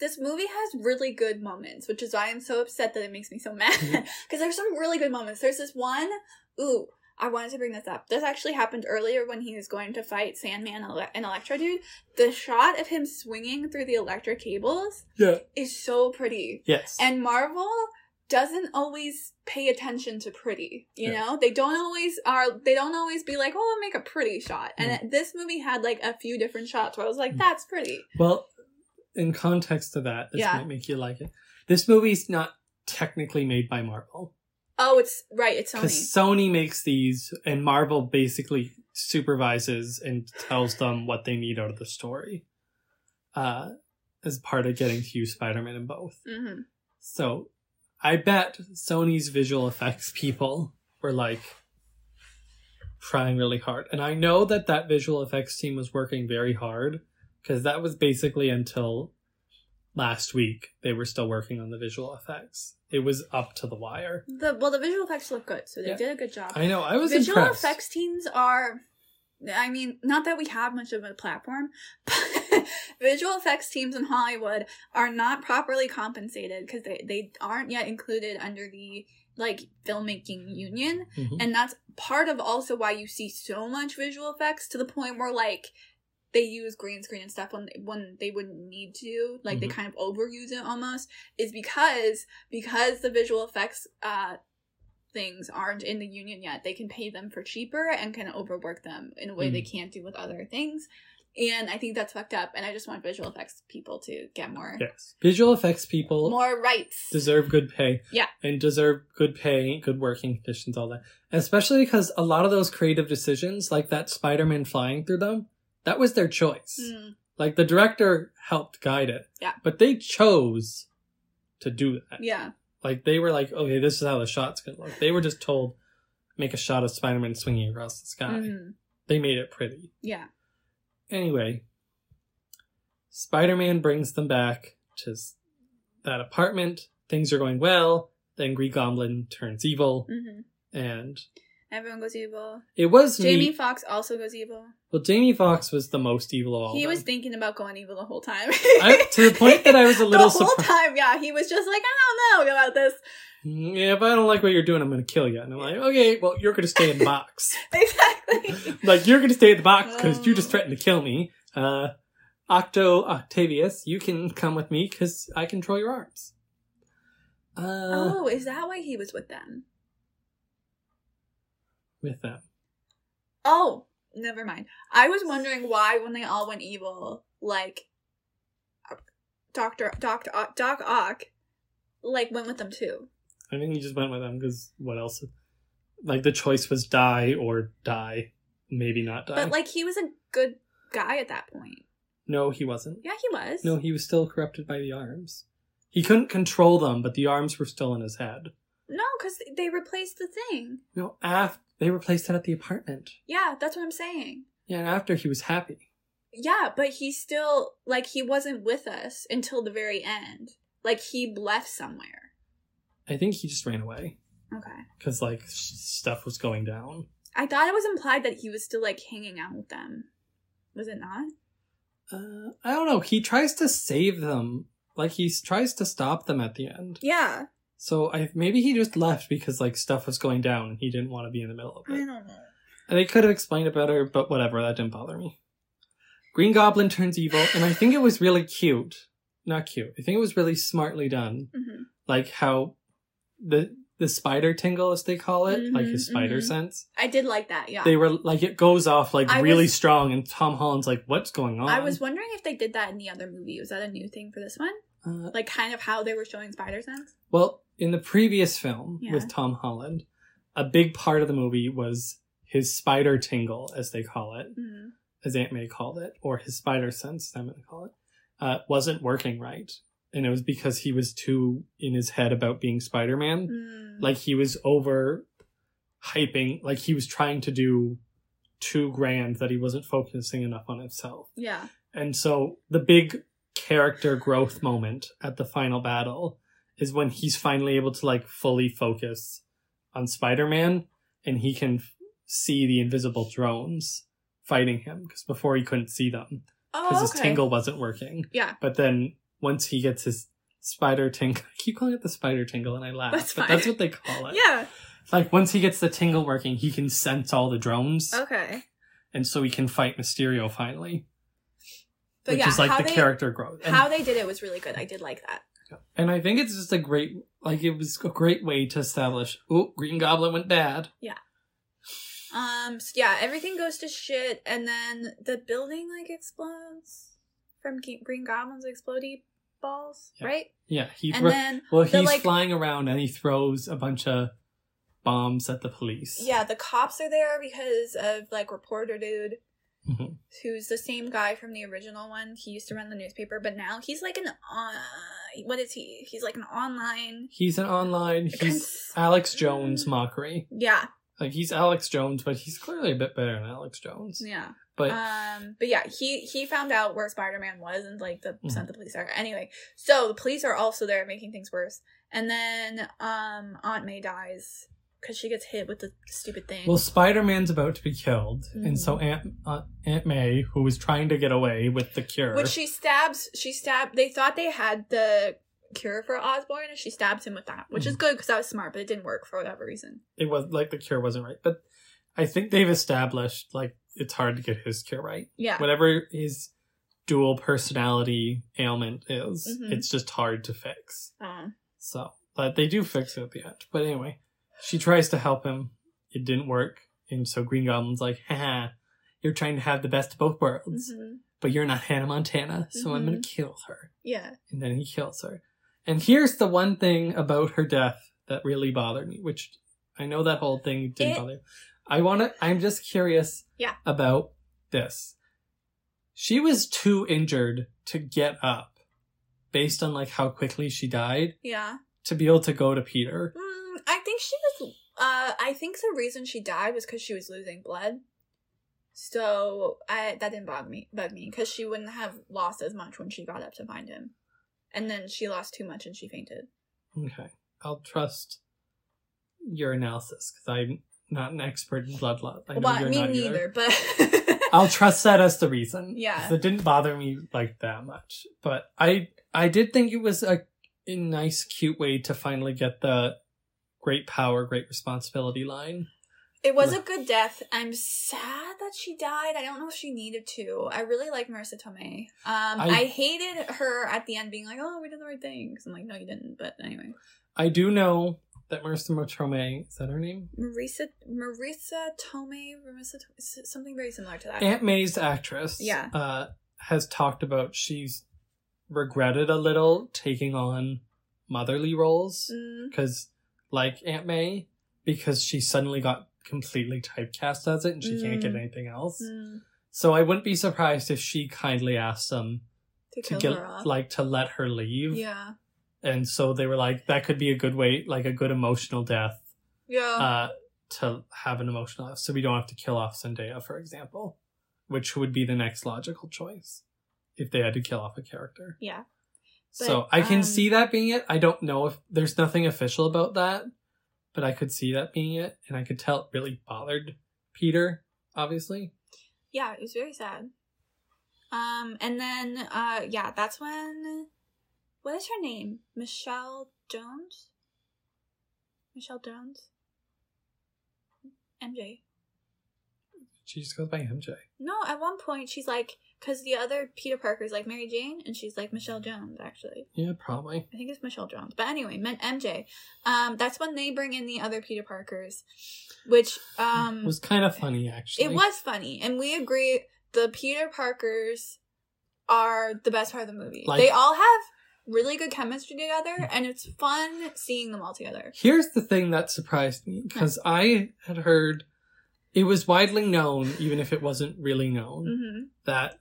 this movie has really good moments, which is why I'm so upset that it makes me so mad because Mhm. there's some really good moments. There's this one, ooh, I wanted to bring this up. This actually happened earlier when he was going to fight Sandman and Electro Dude. The shot of him swinging through the electric cables Yeah. is so pretty, Yes. and Marvel doesn't always pay attention to pretty you Yeah. know they don't always are they don't always be like oh I'll make a pretty shot and Mm. this movie had like a few different shots where i was like Mm. that's pretty well, in context to that, this Yeah. might make you like it. This movie's not technically made by Marvel. oh it's right it's Because sony Sony makes these, and Marvel basically supervises and tells them what they need out of the story. Uh, as part of getting to use Spider-Man in both. hmm So, I bet Sony's visual effects people were like trying really hard. And I know that that visual effects team was working very hard because that was basically until last week they were still working on the visual effects. It was up to the wire. the well the visual effects look good so they Yeah. did a good job I know, I was visual impressed. effects teams are i mean not that we have much of a platform but visual effects teams in hollywood are not properly compensated because they, they aren't yet included under the like filmmaking union Mhm. and that's part of also why you see so much visual effects to the point where like they use green screen and stuff when when they wouldn't need to like they Mhm. kind of overuse it almost is because because the visual effects uh things aren't in the union yet they can pay them for cheaper and can overwork them in a way they can't do with other things and i think that's fucked up and i just want visual effects people to get more Yes. Visual effects people more rights deserve good pay. Yeah. And deserve good pay, good working conditions, all that. Especially because a lot of those creative decisions, like that Spider Man flying through them, that was their choice. Mm, Like the director helped guide it. Yeah. But they chose to do that. yeah Like they were like, okay, this is how the shot's gonna look. They were just told, make a shot of Spider Man swinging across the sky. Mhm. They made it pretty. yeah Anyway, Spider Man brings them back to that apartment. Things are going well. Then Green Goblin turns evil, hmm and everyone goes evil it was jamie foxx also goes evil Well, Jamie Foxx was the most evil of all. he of was thinking about going evil the whole time. I- to the point that I was a little the whole surprised. time. Yeah, he was just like, I don't know about this. Yeah, if I don't like what you're doing, I'm going to kill you. And I'm like, okay, well, you're going to stay in the box. Exactly. like, you're going to stay in the box because you just Oh. threatened to kill me. Uh, Octo Octavius, you can come with me because I control your arms. Uh, oh, is that why he was with them? With them. Oh, never mind. I was wondering why, when they all went evil, like Doctor Doctor Doc Ock, like went with them too. I think he just went with them because what else? Like, the choice was die or die. Maybe not die. But like he was a good guy at that point. no, he wasn't. Yeah, he was. No, he was still corrupted by the arms. He couldn't control them, but the arms were still in his head. No, because they replaced the thing. No, after they replaced it at the apartment. Yeah, that's what I'm saying. Yeah, and after he was happy. Yeah, but he still like he wasn't with us until the very end. Like he left somewhere. I think he just ran away Okay. because like stuff was going down. I thought it was implied that he was still like hanging out with them. Was it not? Uh, I don't know. He tries to save them. Like he tries to stop them at the end. Yeah. So I maybe he just left because like stuff was going down and he didn't want to be in the middle of it. I don't know. And they could have explained it better, but whatever. That didn't bother me. Green Goblin turns evil, and I think it was really cute. Not cute. I think it was really smartly done. hmm Like how the the spider tingle, as they call it, like his spider mhm. sense. I did like that. Yeah. They were like it goes off like I really was- strong, and Tom Holland's like, "What's going on?" I was wondering if they did that in the other movie. Was that a new thing for this one? Uh, Like kind of how they were showing spider sense? Well, in the previous film Yeah. with Tom Holland, a big part of the movie was his spider tingle, as they call it, Mm. as Aunt May called it, or his spider sense, I'm going to call it, uh, wasn't working right. And it was because he was too in his head about being Spider Man. Mm. Like he was over hyping, like he was trying to do too grand that he wasn't focusing enough on himself. yeah. And so the big character growth moment at the final battle is when he's finally able to like fully focus on Spider-Man and he can f- see the invisible drones fighting him because before he couldn't see them because Oh, his tingle wasn't working. Yeah. But then once he gets his spider tingle, I keep calling it the spider tingle and I laugh, That's but that's what they call it. Yeah. Like once he gets the tingle working, he can sense all the drones Okay. and so he can fight Mysterio finally. But which yeah, is like the they, character growth. And- How they did it was really good. I did like that. And I think it's just a great, like, it was a great way to establish, oh, Green Goblin went bad. Yeah. Um. So yeah, everything goes to shit, and then the building like explodes from Green Goblin's explodey balls, Yeah. right? Yeah, he, And thro- then well, the, he's like- flying around and he throws a bunch of bombs at the police. yeah, the cops are there because of like reporter dude. Mhm. Who's the same guy from the original one? He used to run the newspaper, but now he's like an uh, what is he? He's like an online. He's an online, he's Cons- Alex Jones mockery. Yeah, Like, he's Alex Jones, but he's clearly a bit better than Alex Jones. yeah. But, um, but yeah, he he found out where Spider Man was and like the Mhm. sent the police there. Anyway, so the police are also there making things worse. And then um Aunt May dies because she gets hit with the stupid thing. well, Spider Man's about to be killed. And Mhm. so Aunt, uh, Aunt May, who was trying to get away with the cure. Which she stabs. She stabbed. They thought they had the cure for Osborn, and she stabs him with that, which is Mhm. good because that was smart, but it didn't work for whatever reason. it was like the cure wasn't right. But I think they've established, like, it's hard to get his cure right. Yeah. whatever his dual personality ailment is, Mhm. it's just hard to fix. Um, So, but they do fix it at the end. But anyway, she tries to help him. It didn't work. And so Green Goblin's like, haha, you're trying to have the best of both worlds, mhm. but you're not Hannah Montana, so I'm Mhm. going to kill her. Yeah. And then he kills her. And here's the one thing about her death that really bothered me, which I know that whole thing didn't It- bother you. I want to, I'm just curious Yeah. about this. She was too injured to get up based on like how quickly she died Yeah. to be able to go to Peter. Mm, think she was. Uh, I think the reason she died was because she was losing blood. So I that didn't bug me, bug me, because she wouldn't have lost as much when she got up to find him, and then she lost too much and she fainted. Okay. I'll trust your analysis because I'm not an expert in blood loss. I know well, you're me not either. neither, but I'll trust that as the reason. Yeah, It didn't bother me like that much. But I I did think it was a, a nice, cute way to finally get the great power, great responsibility line. it was a good death. I'm sad that she died. I don't know if she needed to. I really like Marisa Tomei. Um, I- I, hated her at the end being like, "Oh, we did the right thing." 'Cause I'm like, "No, you didn't." But anyway, I do know that Marisa Tomei, is that her name? Marisa Marisa Tomei, Marisa Tomei, something very similar to that. Aunt May's actress Yeah. uh, has talked about she's regretted a little taking on motherly roles Mm, because like Aunt May because she suddenly got completely typecast as it and she can't get Mm. anything else. mm, So I wouldn't be surprised if she kindly asked them to to get like to let her leave. yeah, And so they were like that could be a good way like a good emotional death yeah. uh to have an emotional death so we don't have to kill off Zendaya for example. which would be the next logical choice if they had to kill off a character. Yeah. So I can um, see that being it. I don't know if there's nothing official about that, but I could see that being it, and I could tell it really bothered Peter. Obviously, Yeah, it was very sad. Um, and then uh, yeah, that's when what is her name? Michelle Jones. Michelle Jones. MJ. she just goes by MJ. No, at one point she's like, because the other Peter Parker's like Mary Jane, and she's like Michelle Jones. Actually, Yeah, probably. I think it's Michelle Jones. But anyway, meant MJ. Um, that's when they bring in the other Peter Parkers, which um it was kind of funny actually. It was funny, and we agree the Peter Parkers are the best part of the movie. Like- they all have really good chemistry together, and it's fun seeing them all together. Here's the thing that surprised me because I had heard it was widely known, even if it wasn't really known, hmm that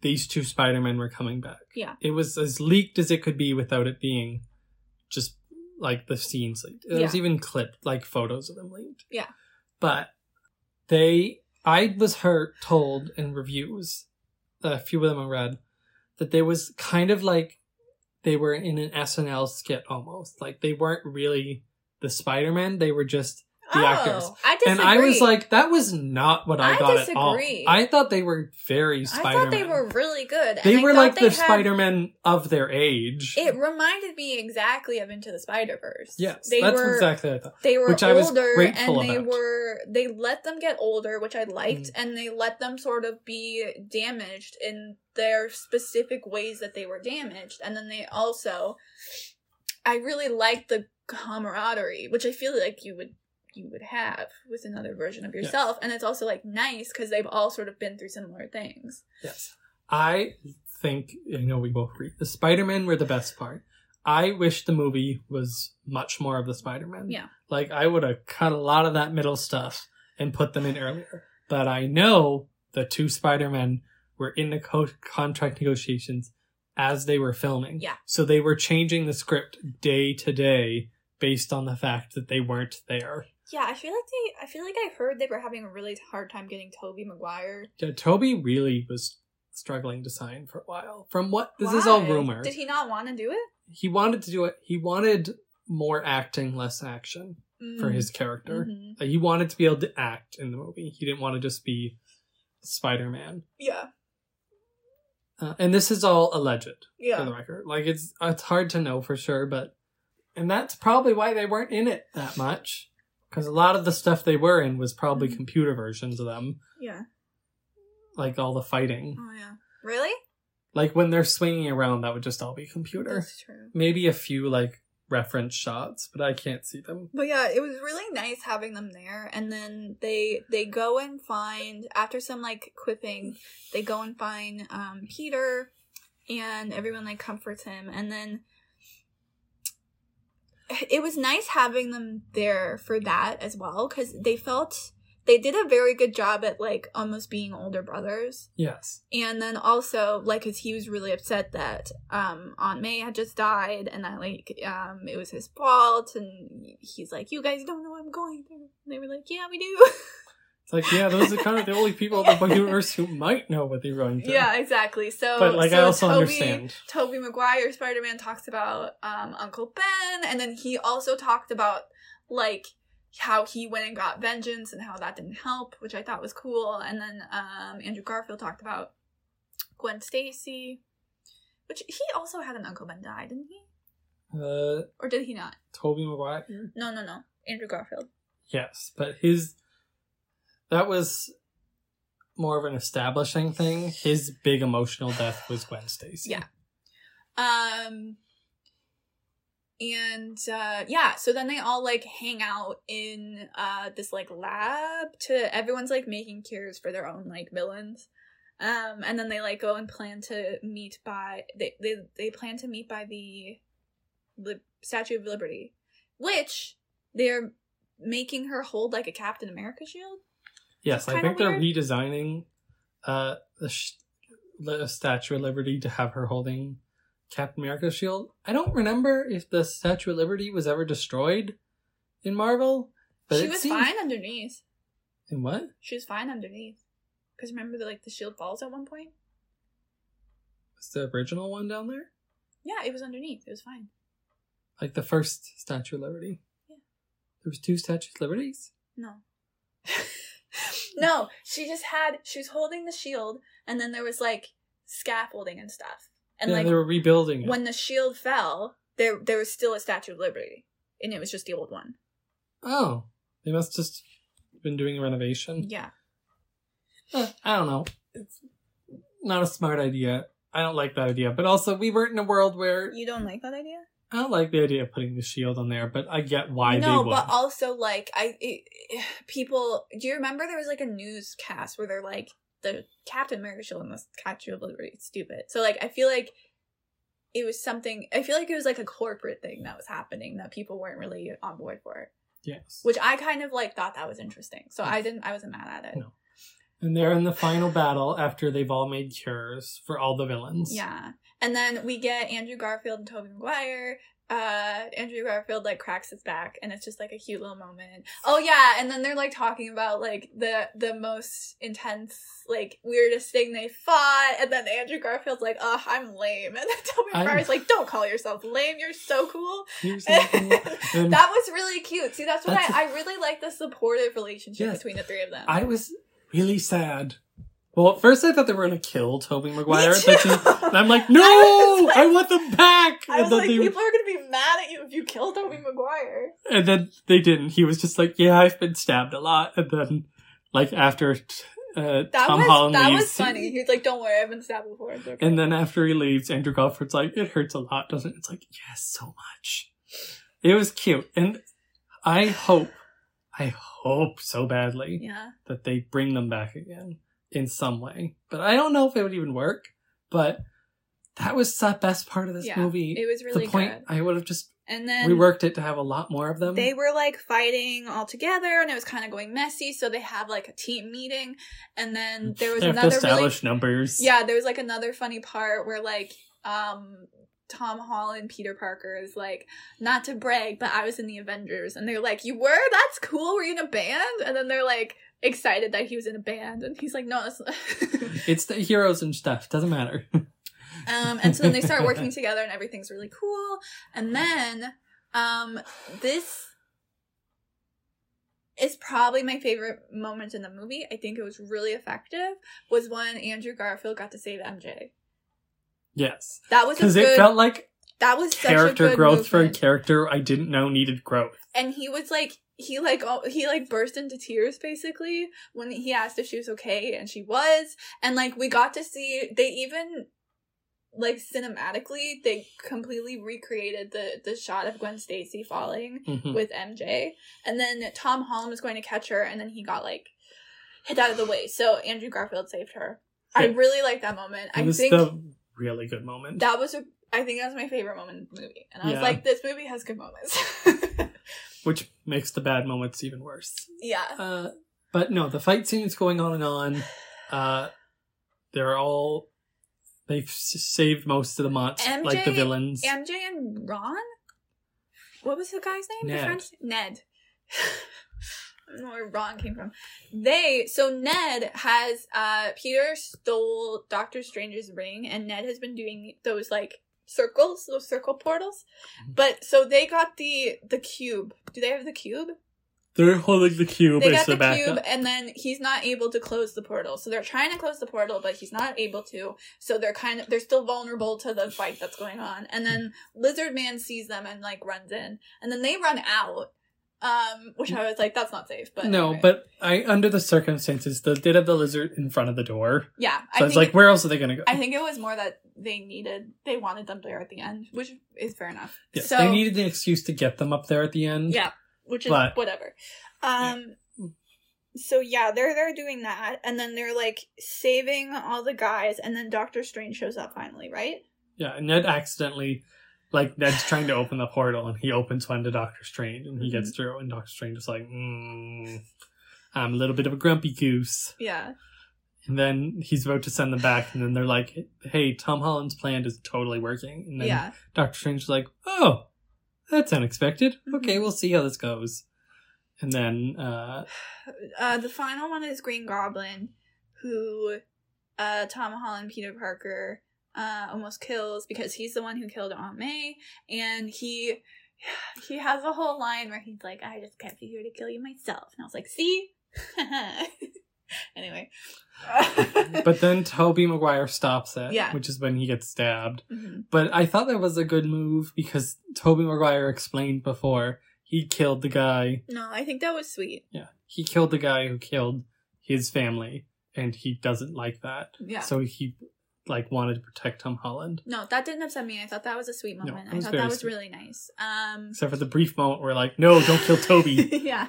these two Spider-Men were coming back. Yeah. It was as leaked as it could be without it being just like the scenes leaked. It was even clipped, like photos of them leaked. Yeah. But they, I was heard, told in reviews, a few of them I read, that there was kind of like they were in an SNL skit almost. Like they weren't really the Spider-Man, they were just the actors. Oh, I disagree. and I was like, that was not what I, I got at all. I thought they were very I Spider-Man. thought they were really good. They I were like they the had- Spider-Man of their age. It reminded me exactly of Into the Spider Verse. yes, they that's were exactly what I thought. they were which I was older grateful and they about. were they let them get older which i liked Mm. and they let them sort of be damaged in their specific ways that they were damaged and then they also i really liked the camaraderie which i feel like you would you would have with another version of yourself and it's also like nice because they've all sort of been through similar things Yes. I think, you know, we both agree. The Spider-Man were the best part. I wish the movie was much more of the Spider-Man. Yeah. Like, I would have cut a lot of that middle stuff and put them in earlier. But I know the two Spider-Men were in the co- contract negotiations as they were filming. Yeah. So they were changing the script day to day based on the fact that they weren't there. Yeah i feel like they i feel like i heard they were having a really hard time getting tobey maguire Yeah, Tobey really was struggling to sign for a while. From what this is all rumor. did he not want to do it he wanted to do it. He wanted more acting, less action for Mm. his character. Mhm. Like, he wanted to be able to act in the movie. He didn't want to just be Spider Man. yeah Uh, and this is all alleged yeah for the record. Like it's it's hard to know for sure, but and that's probably why they weren't in it that much. Because a lot of the stuff they were in was probably Mhm. computer versions of them, Yeah. like all the fighting. Oh yeah. Really? Like when they're swinging around, that would just all be computer. That's true. Maybe a few like reference shots, but I can't see them. But yeah, it was really nice having them there. And then they they go and find after some like quipping, they go and find um Peter, and everyone like comforts him. And then it was nice having them there for that as well because they felt they did a very good job at like almost being older brothers. Yes. and then also like because he was really upset that um aunt may had just died and that like um it was his fault and he's like you guys don't know i'm going through and they were like yeah we do It's like, yeah, those are kind of the only people in the universe who might know what they're going through. yeah exactly so But like so I also Tobey- understand. tobey maguire spider-man talks about um uncle ben and then he also talked about like how he went and got vengeance and how that didn't help which i thought was cool and then um andrew garfield talked about gwen stacy which he also had an uncle ben die didn't he Uh or did he not Tobey Maguire? no no no andrew garfield Yes, but his that was more of an establishing thing. His big emotional death was Gwen Stacy. Yeah. Um and uh yeah, so then they all like hang out in uh this like lab to everyone's like making cures for their own like villains. Um and then they like go and plan to meet by they they, they plan to meet by the Lib- Statue of Liberty, which they're making her hold like a Captain America shield. Yes, I think they're weird. redesigning uh the, sh- Statue of Liberty to have her holding Captain America's shield. I don't remember if the Statue of Liberty was ever destroyed in Marvel, but she it was seems- fine underneath. In what? She was fine underneath. Because remember, the, like the shield falls at one point. Is the original one down there? Yeah, it was underneath. It was fine. Like the first Statue of Liberty? Yeah. There was two Statues of Liberties? No. no, she just had. She was holding the shield, and then there was like scaffolding and stuff. And yeah, like they were rebuilding it. when the shield fell, there there was still a Statue of Liberty, and it was just the old one. Oh. They must just been doing a renovation. Yeah. Uh, I don't know. It's not a smart idea. I don't like that idea. But also, we weren't in a world where You don't like that idea? I don't like the idea of putting the shield on there, but I get why no, they would. but also like I it, people. Do you remember there was like a newscast where they're like the Captain America shield and the Statue of Liberty? It's stupid. So like I feel like it was something. I feel like it was like a corporate thing that was happening that people weren't really on board for. yes. Which I kind of like thought that was interesting. So I didn't. I wasn't mad at it. No. And they're in the final battle after they've all made cures for all the villains. Yeah. And then we get Andrew Garfield and Tobey Maguire. Uh Andrew Garfield like cracks his back and it's just like a cute little moment. Oh yeah, and then they're like talking about like the the most intense, like weirdest thing they fought, and then Andrew Garfield's like, oh, I'm lame. And then Tobey Maguire's like, Don't call yourself lame, you're so cool. Here's that something- and was really cute. See, that's what That's- I, I really like the supportive relationship Yes. between the three of them. I was really sad. Well, at first I thought they were going to kill Tobey Maguire. Me but too. and I'm like, no, I like- I want them back. I was like, they, people are gonna be mad at you if you kill Tobey Maguire. and then they didn't. He was just like, yeah, I've been stabbed a lot. And then, like, after uh, That Tom was Holland that leaves, was funny. He was like, "Don't worry, I've been stabbed before." Okay. And then after he leaves, Andrew Garfield's like, it hurts a lot, doesn't it? It's like, yes, so much. It was cute. And I hope, I hope so badly yeah, that they bring them back again in some way. But I don't know if it would even work. But that was the best part of this Yeah, movie. it was really the point good. I would have just And then reworked it to have a lot more of them. they were like fighting all together, and it was kind of going messy. So they have like a team meeting, and then there was another really establish numbers. yeah, there was like another funny part where like um Tom Holland, and Peter Parker is like, not to brag, but I was in the Avengers, and they're like, you were? That's cool. Were you in a band? And then they're like excited that he was in a band, and he's like, no. It's It's the heroes and stuff. Doesn't matter. Um, and so then they start working together and everything's really cool. And then um, this is probably my favorite moment in the movie. I think it was really effective. Was when Andrew Garfield got to save MJ. Yes. That was Because it felt like that was such a character good growth for a character I didn't know needed growth. and he was like he like oh, he like burst into tears basically when he asked if she was okay and she was. And like we got to see they even like cinematically they completely recreated the the shot of Gwen Stacy falling Mhm. with MJ and then Tom Holland was going to catch her and then he got like hit out of the way. So Andrew Garfield saved her. I really like that moment. It I think the really good moment. that was a I think that was my favorite moment in the movie and I was Yeah. like this movie has good moments which makes the bad moments even worse. yeah Uh, but no, the fight scene is going on and on. Uh, they're all they've saved most of the monts, like the villains. MJ and Ron? What was the guy's name? The Ned. friend's Ned. I don't know where Ron came from. They so Ned has uh Peter stole Doctor Strange's ring and Ned has been doing those like circles, those circle portals. Mhm. But so they got the the cube. Do they have the cube? they're holding the cube They got the cube and then he's not able to close the portal. So they're trying to close the portal but he's not able to. So they're kind of they're still vulnerable to the fight that's going on. And then Lizard Man sees them and like runs in. And then they run out. Um which I was like that's not safe, but no, anyway. but I under the circumstances, they did have the lizard in front of the door. yeah, So I it's think like, where else are they going to go? I think it was more that they needed they wanted them there at the end, which is fair enough. yes, so they needed an excuse to get them up there at the end. Yeah, which is But- whatever. Um so yeah, they're they're doing that and then they're like saving all the guys and then Doctor Strange shows up finally, right? Yeah, and Ned accidentally, like Ned's trying to open the portal, and he opens one to Doctor Strange, and he gets Mm-hmm. through, and Doctor Strange is like, mm, "I'm a little bit of a grumpy goose," Yeah. and then he's about to send them back, and then they're like, "Hey, Tom Holland's plan is totally working," and then Yeah. Doctor Strange is like, "Oh, that's unexpected. Okay, Mhm. we'll see how this goes," and then uh, Uh the final one is Green Goblin. who uh, Tom Holland, Peter Parker, uh, almost kills because he's the one who killed Aunt May, and he he has a whole line where he's like, "I just kept you here to kill you myself," and I was like, "See." anyway, But then Tobey Maguire stops it, Yeah. which is when he gets stabbed. Mhm. But I thought that was a good move because Tobey Maguire explained before he killed the guy. no, I think that was sweet. Yeah, he killed the guy who killed his family, and he doesn't like that. Yeah. So he like wanted to protect Tom Holland, No, that didn't upset me. I thought that was a sweet moment. it I thought that was sweet. really nice. Um except for the brief moment where like, no, don't kill Tobey. yeah.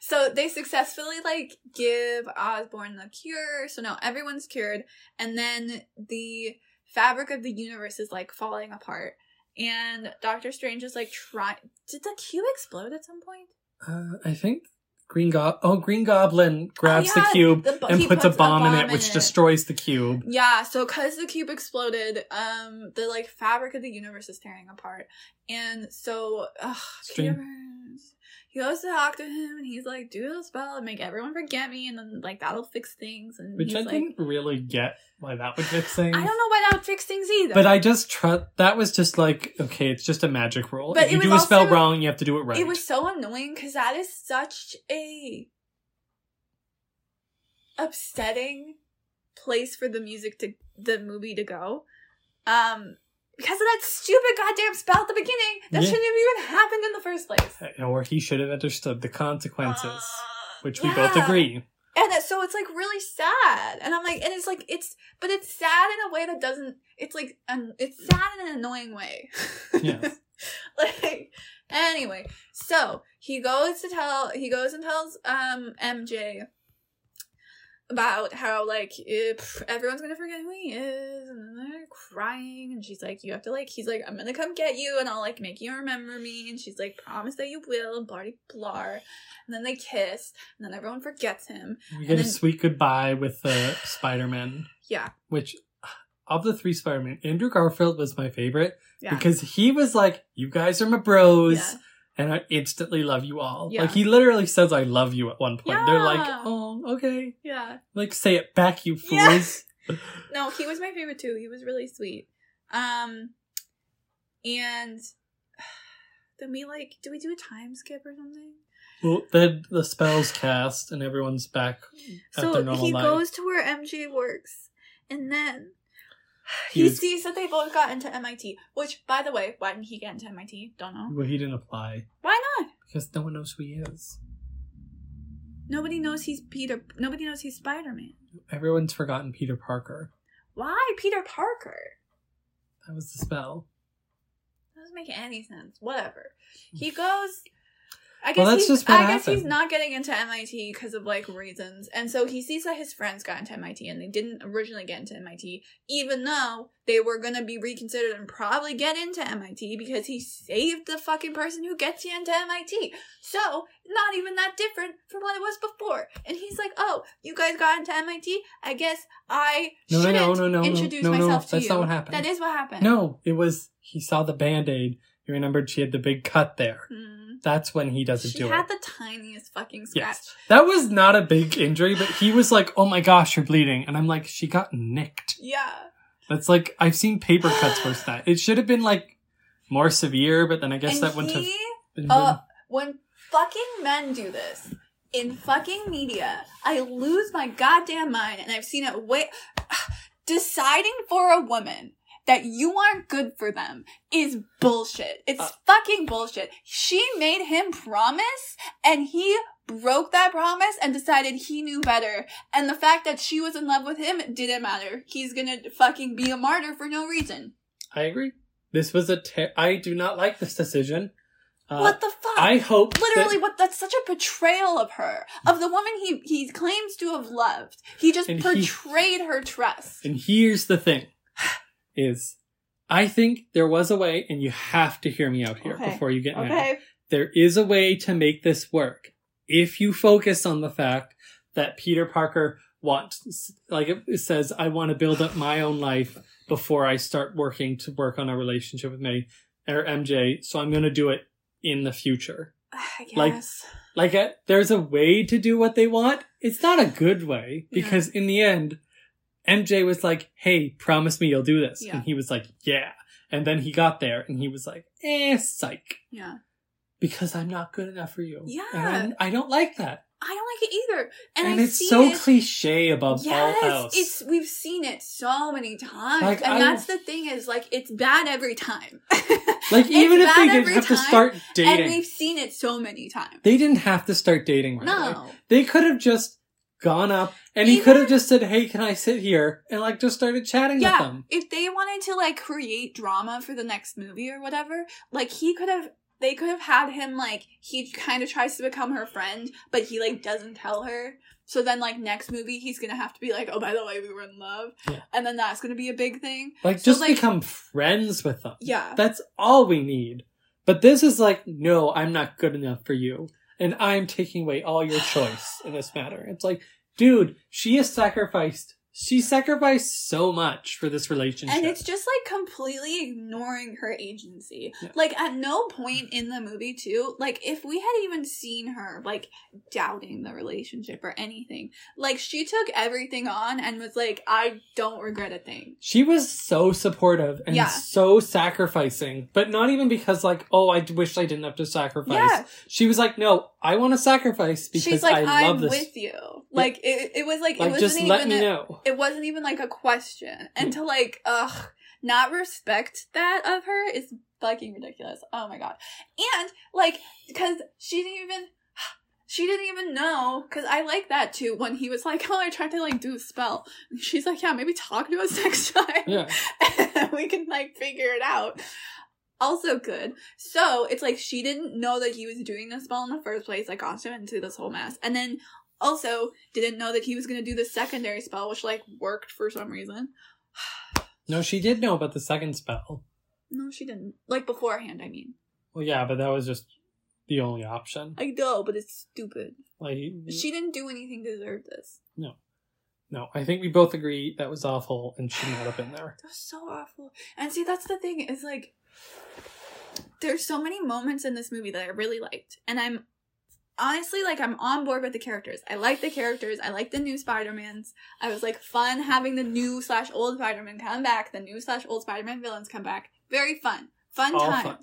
So they successfully like give Osborn the cure. So now everyone's cured. And then the fabric of the universe is like falling apart. And Doctor Strange is like trying. Did the cube explode at some point? uh, I think Green Go- Oh, Green Goblin grabs Oh, yeah, the cube the bo- and he puts, a puts bomb, in it, which destroys the cube. Yeah, so because the cube exploded, um, the like fabric of the universe is tearing apart, and so ugh, Strange. He goes to talk to him, and he's like, "Do the spell and make everyone forget me, and then like that'll fix things." And Which I like, didn't really get why that would fix things. I don't know why that would fix things either. But I just trust that was just like okay, it's just a magic rule. But if you do a spell also- wrong, you have to do it right. It was so annoying because that is such a upsetting place for the music to the movie to go. Um because of that stupid goddamn spell at the beginning that Yeah. shouldn't have even happened in the first place. or he should have understood the consequences, Uh, which we both agree. And it, so it's like really sad. And I'm like, and it's like it's but it's sad in a way that doesn't it's like an, it's sad in an annoying way. Yes. like anyway, so he goes to tell he goes and tells um MJ about how like eh, if everyone's gonna forget who he is and then they're crying and she's like you have to like he's like i'm gonna come get you and i'll like make you remember me and she's like promise that you will and blah blah and then they kiss and then everyone forgets him We get a sweet goodbye with the Spider-Man, yeah. Which of the three Spider-Man, Andrew Garfield was my favorite yeah. because he was like, "You guys are my bros." yeah And I instantly love you all. Yeah. Like he literally says "I love you" at one point. They're like, "Oh, okay." yeah Like say it back, you fools. Yeah. no he was my favorite too he was really sweet um and then we like do we do a time skip or something Well, then the spells cast and everyone's back at their so he life. goes to where mj works and then He he, was- sees that they both got into mit which by the way why didn't he get into mit don't know Well, he didn't apply why not because no one knows who he is. nobody knows he's peter nobody knows he's spider-man Everyone's forgotten Peter Parker. why peter parker That was the spell. doesn't make any sense. Whatever. He goes. I guess Well, that's he's, I guess he's not getting into MIT because of like reasons, and so he sees that his friends got into MIT and they didn't originally get into MIT, even though they were gonna be reconsidered and probably get into MIT because he saved the fucking person who gets you into MIT. So not even that different from what it was before. And he's like, "Oh, you guys got into MIT? I guess I No, no, shouldn't no, no, no, no, introduce no, no, myself to that's you." not what happened. That is what happened. No, it was he saw the band aid. You remembered she had the big cut there. Hmm. That's when he doesn't She do had it. the tiniest fucking scratch. Yes. That was not a big injury, but he was like, "Oh my gosh, you're bleeding," and I'm like, "She got nicked." Yeah. That's like I've seen paper cuts worse than that. It should have been like more severe, but then I guess and that wouldn't have been. uh, when fucking men do this in fucking media, I lose my goddamn mind, and I've seen it way. Deciding for a woman that you aren't good for them is bullshit. It's Uh. fucking bullshit. She made him promise, and he broke that promise and decided he knew better. And the fact that she was in love with him didn't matter. He's gonna fucking be a martyr for no reason. I agree. This was a. Ter- I do not like this decision. Uh, what the fuck? I hope that- literally what that's such a betrayal of her of the woman he he claims to have loved he just And he- portrayed her trust And here's the thing is I think there was a way and you have to hear me out here Okay. before you get mad. There is a way to make this work. If you focus on the fact that Peter Parker wants like it says I want to build up my own life before I start working to work on a relationship with May or MJ, so I'm going to do it in the future. Like- Like, uh, there's a way to do what they want. It's not a good way Yeah. because in the end, MJ was like, "Hey, promise me you'll do this," Yeah. and he was like, "Yeah." And then he got there and he was like, "Eh, psych." Yeah. Because I'm not good enough for you. Yeah. And I don't like that. I don't like it either. And, And, it's so it. cliche above yes, all else. it's we've seen it so many times, Like, and I- that's the thing is like it's bad every time. like, even if they didn't have to start dating. and we've seen it so many times. they didn't have to start dating right. No, They could have just gone up and he could have just said, Hey, can I sit here? And like just started chatting with yeah. them. If they wanted to like create drama for the next movie or whatever, like he could have. They could have had him like he kind of tries to become her friend, but he like doesn't tell her. So then, like next movie, he's gonna have to be like, "Oh, by the way, we were in love," Yeah. and then that's gonna be a big thing. Like So, just like- become friends with them. Yeah, That's all we need. But this is like, no, I'm not good enough for you. And I'm taking away all your choice in this matter. It's like, dude, she has sacrificed she sacrificed so much for this relationship. And it's just like completely ignoring her agency. Yeah. Like at no point in the movie too, like if we had even seen her like doubting the relationship or anything, like she took everything on and was like, I don't regret a thing. She was so supportive and Yeah. so sacrificing, but not even because like, oh, I wish I didn't have to sacrifice. Yeah. She was like, no, I want to sacrifice because She's like, I love I'm this. with you. Like it, it was like, it wasn't just even let me a- know. It wasn't even like a question. Hmm. And to like, ugh, not respect that of her is fucking ridiculous. Oh my god. And like, because she didn't even. She didn't even know, because I like that too. When he was like, "Oh, I tried to like do a spell," and she's like, "Yeah, maybe talk to us next time, Yeah. and we can like figure it out." Also good. So it's like she didn't know that he was doing the spell in the first place. Like got him into this whole mess, and then also didn't know that he was gonna do the secondary spell, which like worked for some reason. No, she did know about the second spell. No, she didn't. Like beforehand, I mean. Well, yeah, but that was just the only option. I know, but it's stupid. Like, She didn't do anything to deserve this. no, No, I think we both agree that was awful and should not have been there. That was so awful. And see, that's the thing is like, there's so many moments in this movie that I really liked, and I'm honestly like I'm on board with the characters. I like the characters. I like the new Spider Mans. I was like fun having the new slash old Spider Man come back. The new slash old Spider Man villains come back. Very fun, fun All times. fun.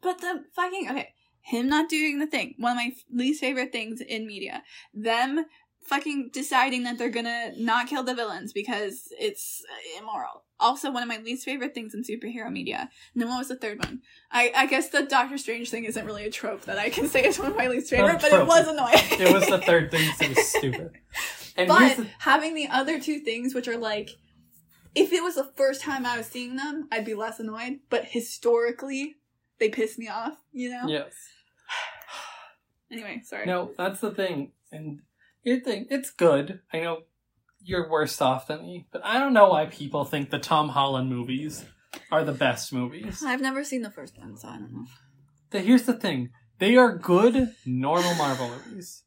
But the fucking okay, him not doing the thing. One of my least favorite things in media. Them fucking deciding that they're gonna not kill the villains because it's immoral. Also, one of my least favorite things in superhero media. And then what was the third one? I, I guess the Doctor Strange thing isn't really a trope that I can say is one of my least favorite, but it was annoying. It was the third thing, so it was stupid. And but the, having the other two things, which are like, if it was the first time I was seeing them, I'd be less annoyed. But historically, they piss me off. You know. yes. Anyway, sorry. No, that's the thing. And you think it's good. I know you're worse off than me, but I don't know why people think the Tom Holland movies are the best movies. I've never seen the first one, so I don't know. The, here's the thing. They are good, normal Marvel movies.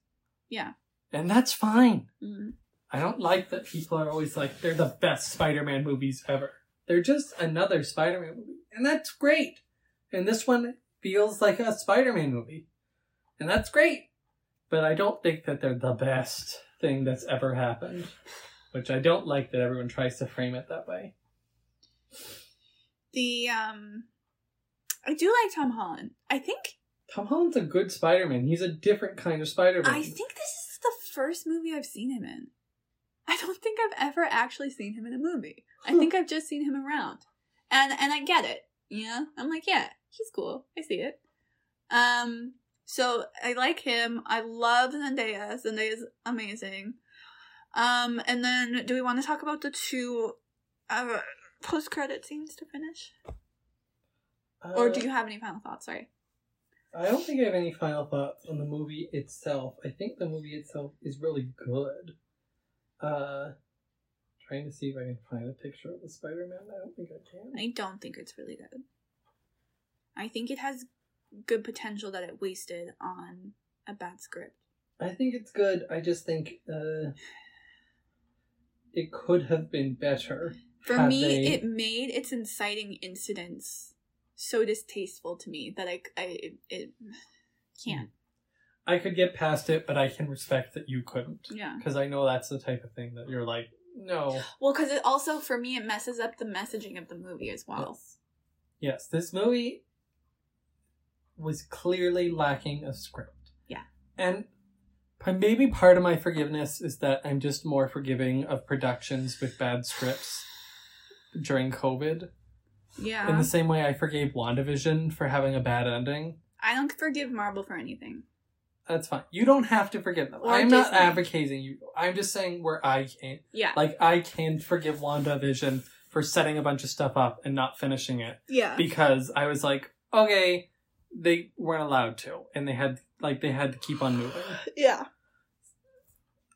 Yeah. And that's fine. Mm. I don't like that people are always like, they're the best Spider Man movies ever. They're just another Spider Man movie. And that's great. And this one feels like a Spider Man movie. And that's great. But I don't think that they're the best thing that's ever happened. Which I don't like that everyone tries to frame it that way. The um, I do like Tom Holland. I think Tom Holland's a good Spider Man. He's a different kind of Spider Man. I think this is the first movie I've seen him in. I don't think I've ever actually seen him in a movie. I think I've just seen him around, and and I get it. You know, I'm like, yeah, he's cool. I see it. Um, so I like him. I love Zendaya. Zendaya's amazing. Um, and then do we want to talk about the two uh, post credit scenes to finish, or do Uh, you have any final thoughts? Sorry. I don't think I have any final thoughts on the movie itself. I think the movie itself is really good. Uh, trying to see if I can find a picture of the Spider-Man. I don't think I can. I don't think it's really good. I think it has good potential that it wasted on a bad script. I think it's good. I just think uh, it could have been better. For me, they- it made its inciting incidents so distasteful to me that I, I it, it can't. I could get past it, but I can respect that you couldn't. Yeah. Because I know that's the type of thing that you're like, no. Well, because it also for me it messes up the messaging of the movie as well. Yes. Yes, this movie was clearly lacking a script. Yeah. And maybe part of my forgiveness is that I'm just more forgiving of productions with bad scripts during COVID. Yeah. In the same way I forgave WandaVision for having a bad ending. I don't forgive Marvel for anything. That's fine. You don't have to forgive them. Or I'm not advocating you. I'm just saying where I can. Yeah. Like, I can forgive WandaVision for setting a bunch of stuff up and not finishing it. yeah. because I was like, okay, they weren't allowed to, and they had like they had to keep on moving. Yeah.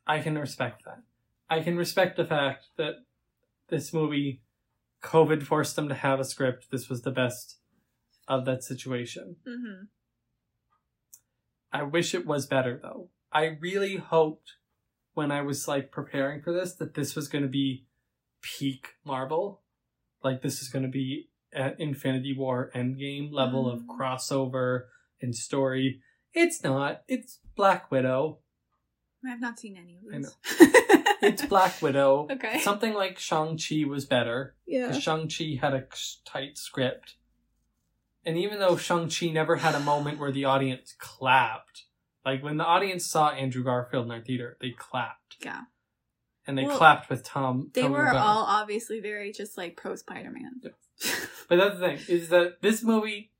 I can respect that. I can respect the fact that this movie, COVID forced them to have a script. This was the best of that situation. Mm-hmm. I wish it was better though. I really hoped when I was like preparing for this that this was going to be peak Marvel. Like this is going to be Infinity War Endgame level of Mm. crossover and story. It's not. It's Black Widow. I have not seen any of I these. It's Black Widow. Okay. Something like Shang-Chi was better. yeah. Because Shang-Chi had a tight script. And even though Shang-Chi never had a moment where the audience clapped, like when the audience saw Andrew Garfield in our theater, they clapped. Yeah. And they Well, clapped with Tom. They Tom were all obviously very just like pro Spider Man. But that's the thing, is that this movie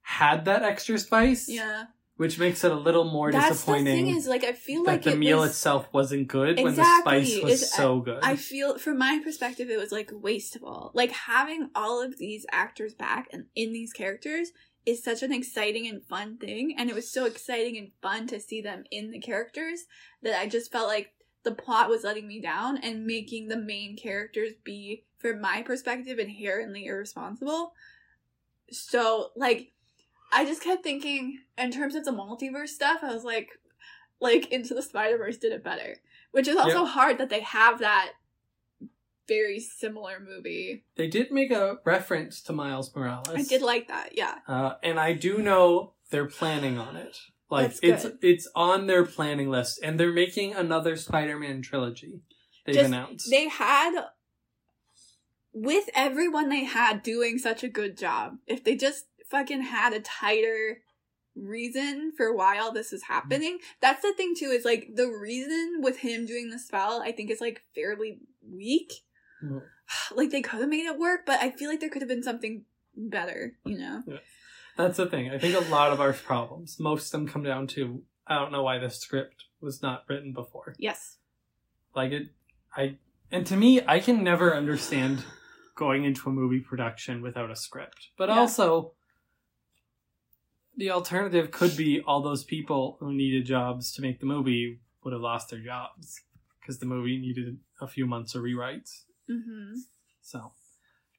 had that extra spice, yeah. which makes it a little more That's the thing is like I feel like the it meal was, itself wasn't good when the spice was It's- so good. I feel from my perspective it was like wasteful. Like having all of these actors back and in these characters is such an exciting and fun thing and it was so exciting and fun to see them in the characters that I just felt like the plot was letting me down and making the main characters be from my perspective inherently irresponsible. So like I just kept thinking in terms of the multiverse stuff I was like like Into the Spider-Verse did it better. Which is also Yeah. hard that they have that very similar movie. they did make a reference to Miles Morales. I did like that, yeah. Uh, and I do know they're planning on it. Like it's it's on their planning list, and they're making another Spider-Man trilogy. They've Just- announced. They had with everyone they had doing such a good job. If they just fucking had a tighter reason for why all this is happening. That's the thing too, is like the reason with him doing the spell, I think is like fairly weak. Mhm. Like they could have made it work, but I feel like there could have been something better, you know? That's the thing. I think a lot of our problems, most of them come down to I don't know why the script was not written before. Yes. Like it, I and to me, I can never understand going into a movie production without a script. But Yeah. also, the alternative could be all those people who needed jobs to make the movie would have lost their jobs because the movie needed a few months of rewrites. Mm-hmm. So,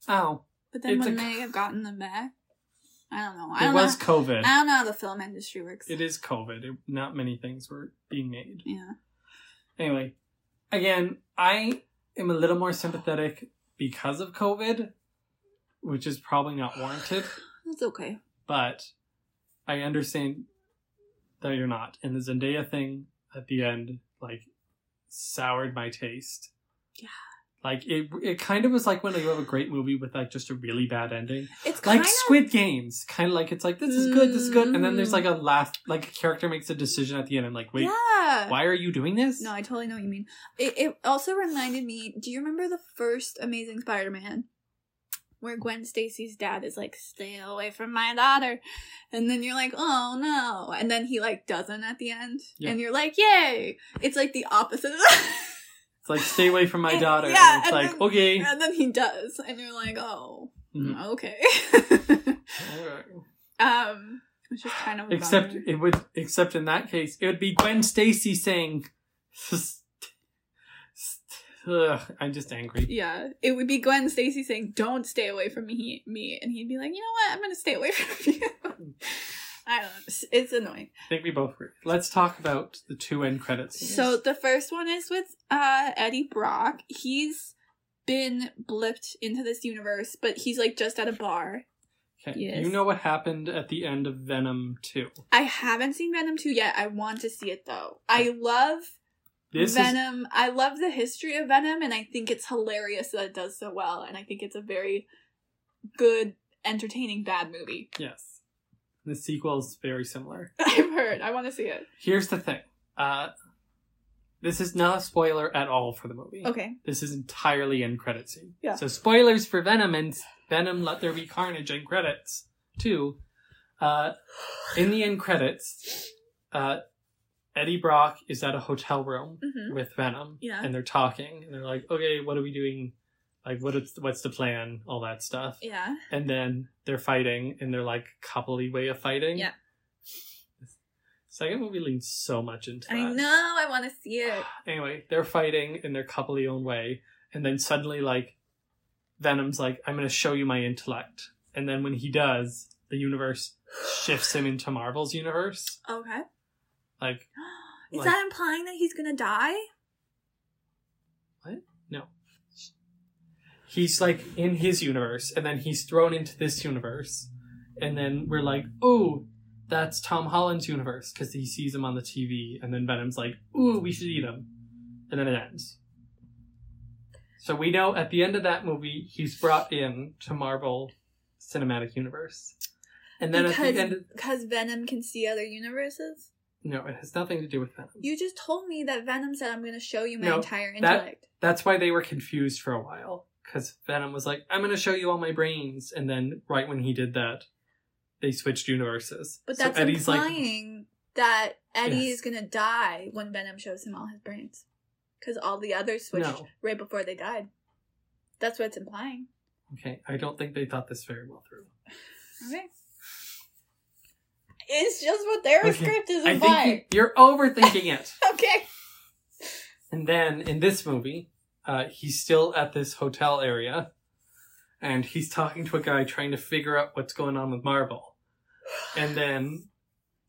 oh, But then when a- they have gotten them back, I don't know. I it don't was know. COVID. I don't know how the film industry works. It is COVID. It, not many things were being made. Yeah. Anyway, again, I am a little more sympathetic because of COVID, which is probably not warranted, That's okay. but I understand that you're not. And the Zendaya thing at the end, like, soured my taste. Yeah. Like it, it kind of was like when you have a great movie with like just a really bad ending, It's kind like Squid Games. Kind of like it's like this is good, this is good, and then there's Mm. like a last, like a character makes a decision at the end. I'm like, wait, yeah. why are you doing this? No, I totally know what you mean. It, it also reminded me. Do you remember the first Amazing Spider-Man, where Gwen Stacy's dad is like, "Stay away from my daughter," and then you're like, "Oh no!" and then he like doesn't at the end, Yeah. and you're like, "Yay!" It's like the opposite. of It's like stay away from my daughter. Yeah, and it's and like then- okay. and then he does, and you're like, "Oh, Mhm. okay." Um, which is kind of Except bummer. it would. Except in that case, it would be Gwen Stacy saying, Ugh, "I'm just angry." Yeah, it would be Gwen Stacy saying, "Don't stay away from me," me, and he'd be like, "You know what? I'm gonna stay away from you." I don't know. It's, annoying. I think we both agree. Let's talk about the two end credits. So the first one is with uh Eddie Brock. He's been blipped into this universe, but he's like just at a bar. Okay. Yes. You know what happened at the end of Venom 2. I haven't seen Venom 2 yet. I want to see it though. I love This is Venom. I love the history of Venom, and I think it's hilarious that it does so well. And I think it's a very good, entertaining bad movie. yes. The sequel is very similar. I've heard. I want to see it. Here's the thing. Uh this is not a spoiler at all for the movie. Okay. This is entirely in credit scene. Yeah. So spoilers for Venom and Venom Let There Be Carnage in credits too. Uh, in the end credits, uh, Eddie Brock is at a hotel room hmm with Venom. Yeah. And they're talking and they're like, okay, what are we doing? Like, what is, what's the plan? All that stuff. Yeah. And then they're fighting in their like coupley way of fighting. Yeah. Second movie leans so much into that I know. I want to see it. anyway, they're fighting in their coupley own way, and then suddenly, like, Venom's like, "I'm going to show you my intellect," and then when he does, the universe shifts him into Marvel's universe. Okay. Like, Is Like- that implying that he's gonna die? no, he's like in his universe, and then he's thrown into this universe, and then we're like, "Oh." That's Tom Holland's universe because he sees him on the TV, and then Venom's like, "Ooh, we should eat him," and then it ends. So we know at the end of that movie, he's brought in to Marvel Cinematic Universe, and then at because the end, because Venom can see other universes. no, it has nothing to do with Venom. You just told me that Venom said, "I'm gonna show you my No, entire that- intellect." That's why they were confused for a while because Venom was like, "I'm going to show you all my brains," and then right when he did that, they switched universes. But So that's Eddie's like, implying that Eddie Yes. is gonna die when Venom shows him all his brains, because all the others switched No. right before they died. That's what it's implying. "Okay, I don't think they thought this very well through." Okay. It's just what their Okay. script is I implying. you- you're overthinking it. Okay. And then in this movie, uh, he's still at this hotel area, and he's talking to a guy trying to figure out what's going on with Marvel. And then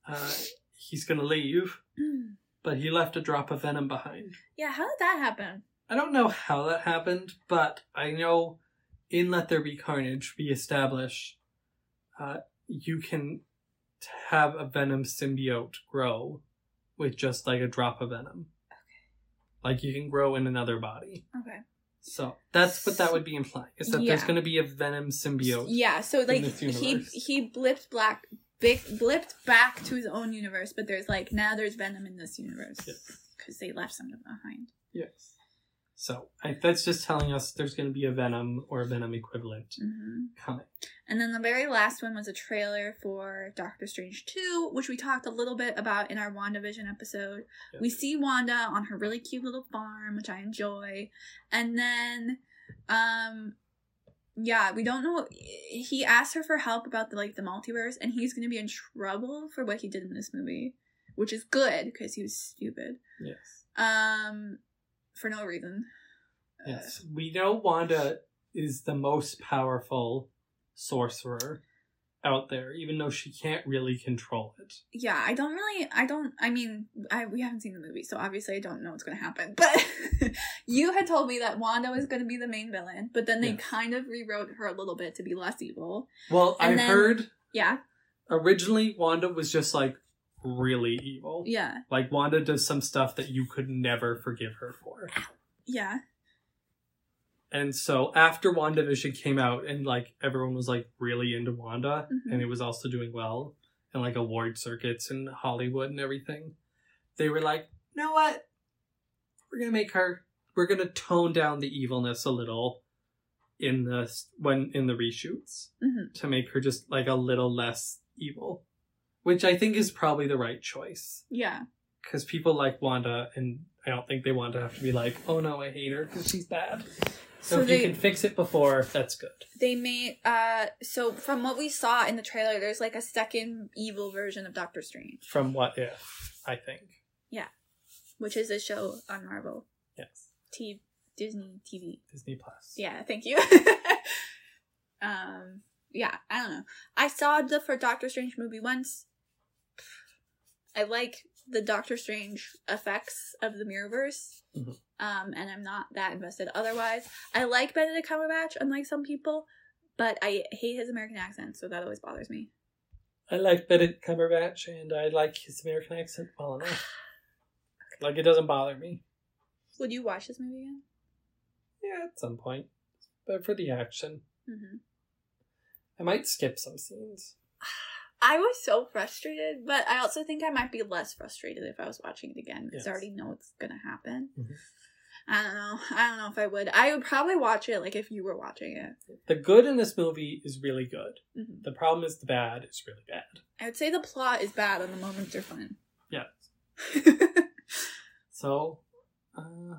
uh, he's gonna leave, but he left a drop of venom behind. yeah, how did that happen? I don't know how that happened, but I know in Let There Be Carnage, we establish uh, you can have a venom symbiote grow with just like a drop of venom. Like you can grow in another body. Okay. So that's what that would be implying. Is that there's going to be a venom symbiote. Yeah, so like he he blipped black big, blipped back to his own universe, but there's like now there's Venom in this universe Yes. because they left something behind. Yes. So I, that's just telling us there's going to be a venom or a venom equivalent hmm coming. And then the very last one was a trailer for Doctor Strange 2, which we talked a little bit about in our WandaVision episode. Yeah. We see Wanda on her really cute little farm, which I enjoy. And then um yeah, we don't know he asked her for help about the like the multiverse and he's going to be in trouble for what he did in this movie, which is good because he was stupid. Yes. Um for no reason. Uh, Yes. We know Wanda is the most powerful sorcerer out there, even though she can't really control it. yeah i don't really i don't i mean i we haven't seen the movie so obviously i don't know what's going to happen but you had told me that wanda was going to be the main villain but then they Yes. kind of rewrote her a little bit to be less evil Well, And I then- heard yeah originally Wanda was just like really evil. yeah Like Wanda does some stuff that you could never forgive her for. yeah And so after WandaVision came out and like everyone was like really into Wanda Mhm. and it was also doing well and like award circuits and Hollywood and everything, they were like, you know what? We're gonna make her we're gonna tone down the evilness a little in the when in the reshoots Mhm. to make her just like a little less evil. Which I think is probably the right choice. yeah Because people like Wanda and I don't think they want to have to be like, oh no, I hate her because she's bad. So, So if they- you can fix it before, that's good. they made uh so from what we saw in the trailer there's like a second evil version of doctor strange From What If, I think. Yeah. Which is a show on marvel Yes. t disney tv Disney Plus. Yeah, thank you. um, yeah, I don't know. I saw the for Doctor Strange movie once. I like the Doctor Strange effects of the Mirrorverse. Mhm. Um, and I'm not that invested otherwise. I like Benedict Cumberbatch, unlike some people, but I hate his American accent, so that always bothers me. I like Benedict Cumberbatch, and I like his American accent well enough. Like it doesn't bother me. Would you watch this movie again? Yeah, at some point, but for the action, Mm-hmm. I might skip some scenes. I was so frustrated, but I also think I might be less frustrated if I was watching it again because I already know what's gonna happen. Mhm. I don't know. I don't know if I would. I would probably watch it like if you were watching it. The good in this movie is really good. Mhm. The problem is the bad is really bad. I would say the plot is bad and the moments are fun. Yeah. So, uh,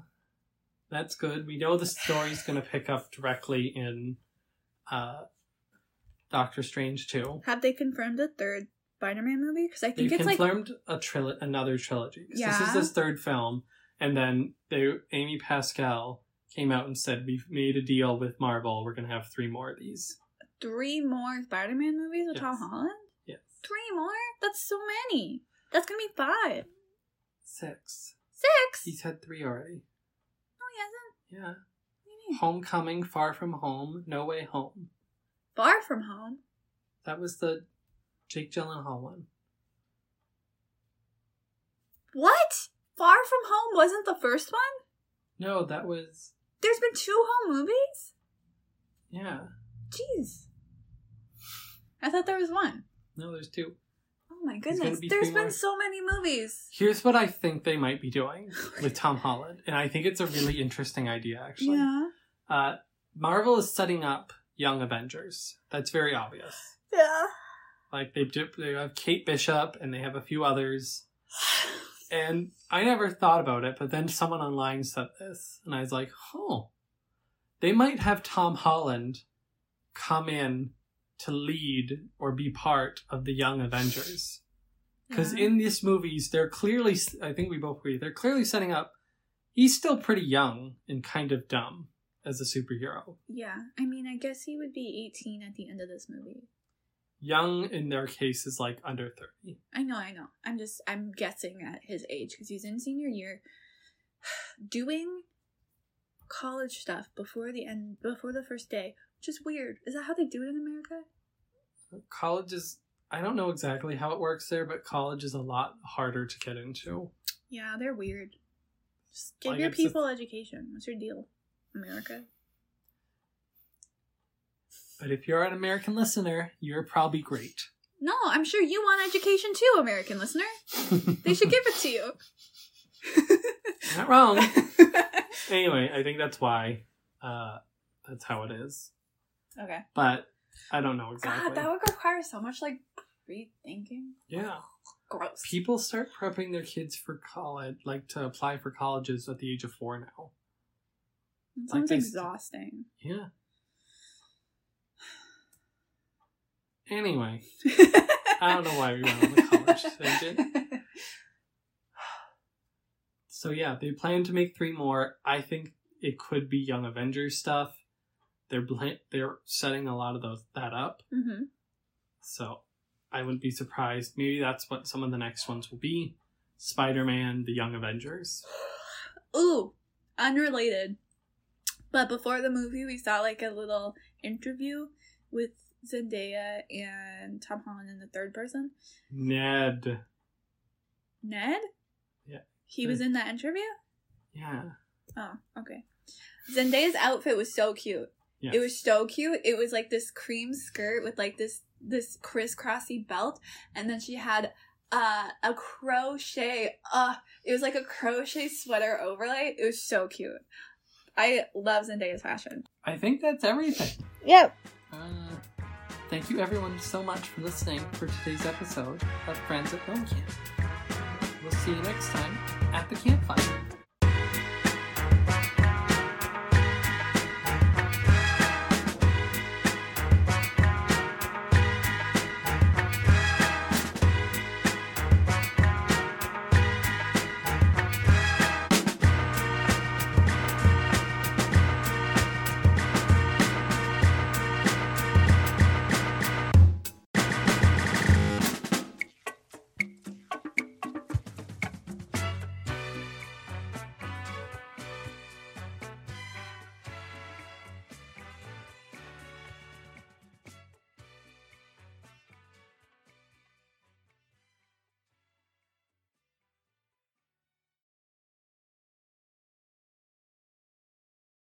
that's good. We know the story's going to pick up directly in uh, Doctor Strange 2. Have they confirmed a third Spider-Man movie? Because I They think it's like confirmed a tril- another trilogy. 'Cause This is his third film. And then they, Amy Pascal came out and said, We've made a deal with Marvel. We're going to have three more of these. three more Spider-Man movies with Tom Holland. Yes. Three more? That's so many. That's gonna be five. Six. Six. He's had three already. no, he hasn't. Yeah. What do you mean? Homecoming, Far From Home, No Way Home. Far from home. That was the Jake Gyllenhaal one. What? Far from home wasn't the first one. No, that was There's been two home movies. yeah. Jeez. I thought there was one. No, there's two. Oh my goodness. be There's been more. so many movies. Here's what I think they might be doing with Tom Holland, and I think it's a really interesting idea. Actually, Yeah. uh, Marvel is setting up Young Avengers. That's very obvious. Yeah. Like they do, they have Kate Bishop, and they have a few others. And I never thought about it, but then someone online said this, and I was like, "Oh, they might have Tom Holland come in to lead or be part of the Young Avengers." Because Yeah. in these movies, they're clearly, I think we both agree, they're clearly setting up. He's still pretty young and kind of dumb as a superhero. Yeah. I mean, I guess he would be 18 at the end of this movie. Young in their case is like under 30. I know, I know. I'm just, I'm guessing at his age because he's in senior year. Doing college stuff before the end, before the first day, which is weird. Is that how they do it in America? College is, I don't know exactly how it works there, but college is a lot harder to get into. Yeah, they're weird. Just give Like, your people education. What's your deal, America? But if you're an American listener, you're probably great. No, I'm sure you want education too, American listener. They should give it to you. Not wrong. anyway, I think that's why. Uh, that's how it is. okay. But I don't know exactly. God, that would require so much like rethinking. yeah. Gross. People start prepping their kids for college, like to apply for colleges at the age of four now. It sounds like exhausting. Yeah. Anyway, I don't know why we went on the college tangent. So yeah, they plan to make three more. I think it could be Young Avengers stuff. They're bla- they're setting a lot of those that up. hmm So I wouldn't be surprised. Maybe that's what some of the next ones will be. Spider-Man, the Young Avengers. Ooh, unrelated. But before the movie, we saw like a little interview with Zendaya and Tom Holland in the third person. Ned. Ned? Yeah. He was in that interview? Yeah. Oh, okay. Zendaya's outfit was so cute. Yes. It was so cute. It was like this cream skirt with like this this crisscrossy belt, and then she had uh, a crochet. Uh, it was like a crochet sweater overlay. It was so cute. I love Zendaya's fashion. I think that's everything. Yep. Uh, thank you everyone so much for listening for today's episode of Friends at Film Camp. We'll see you next time at the campfire.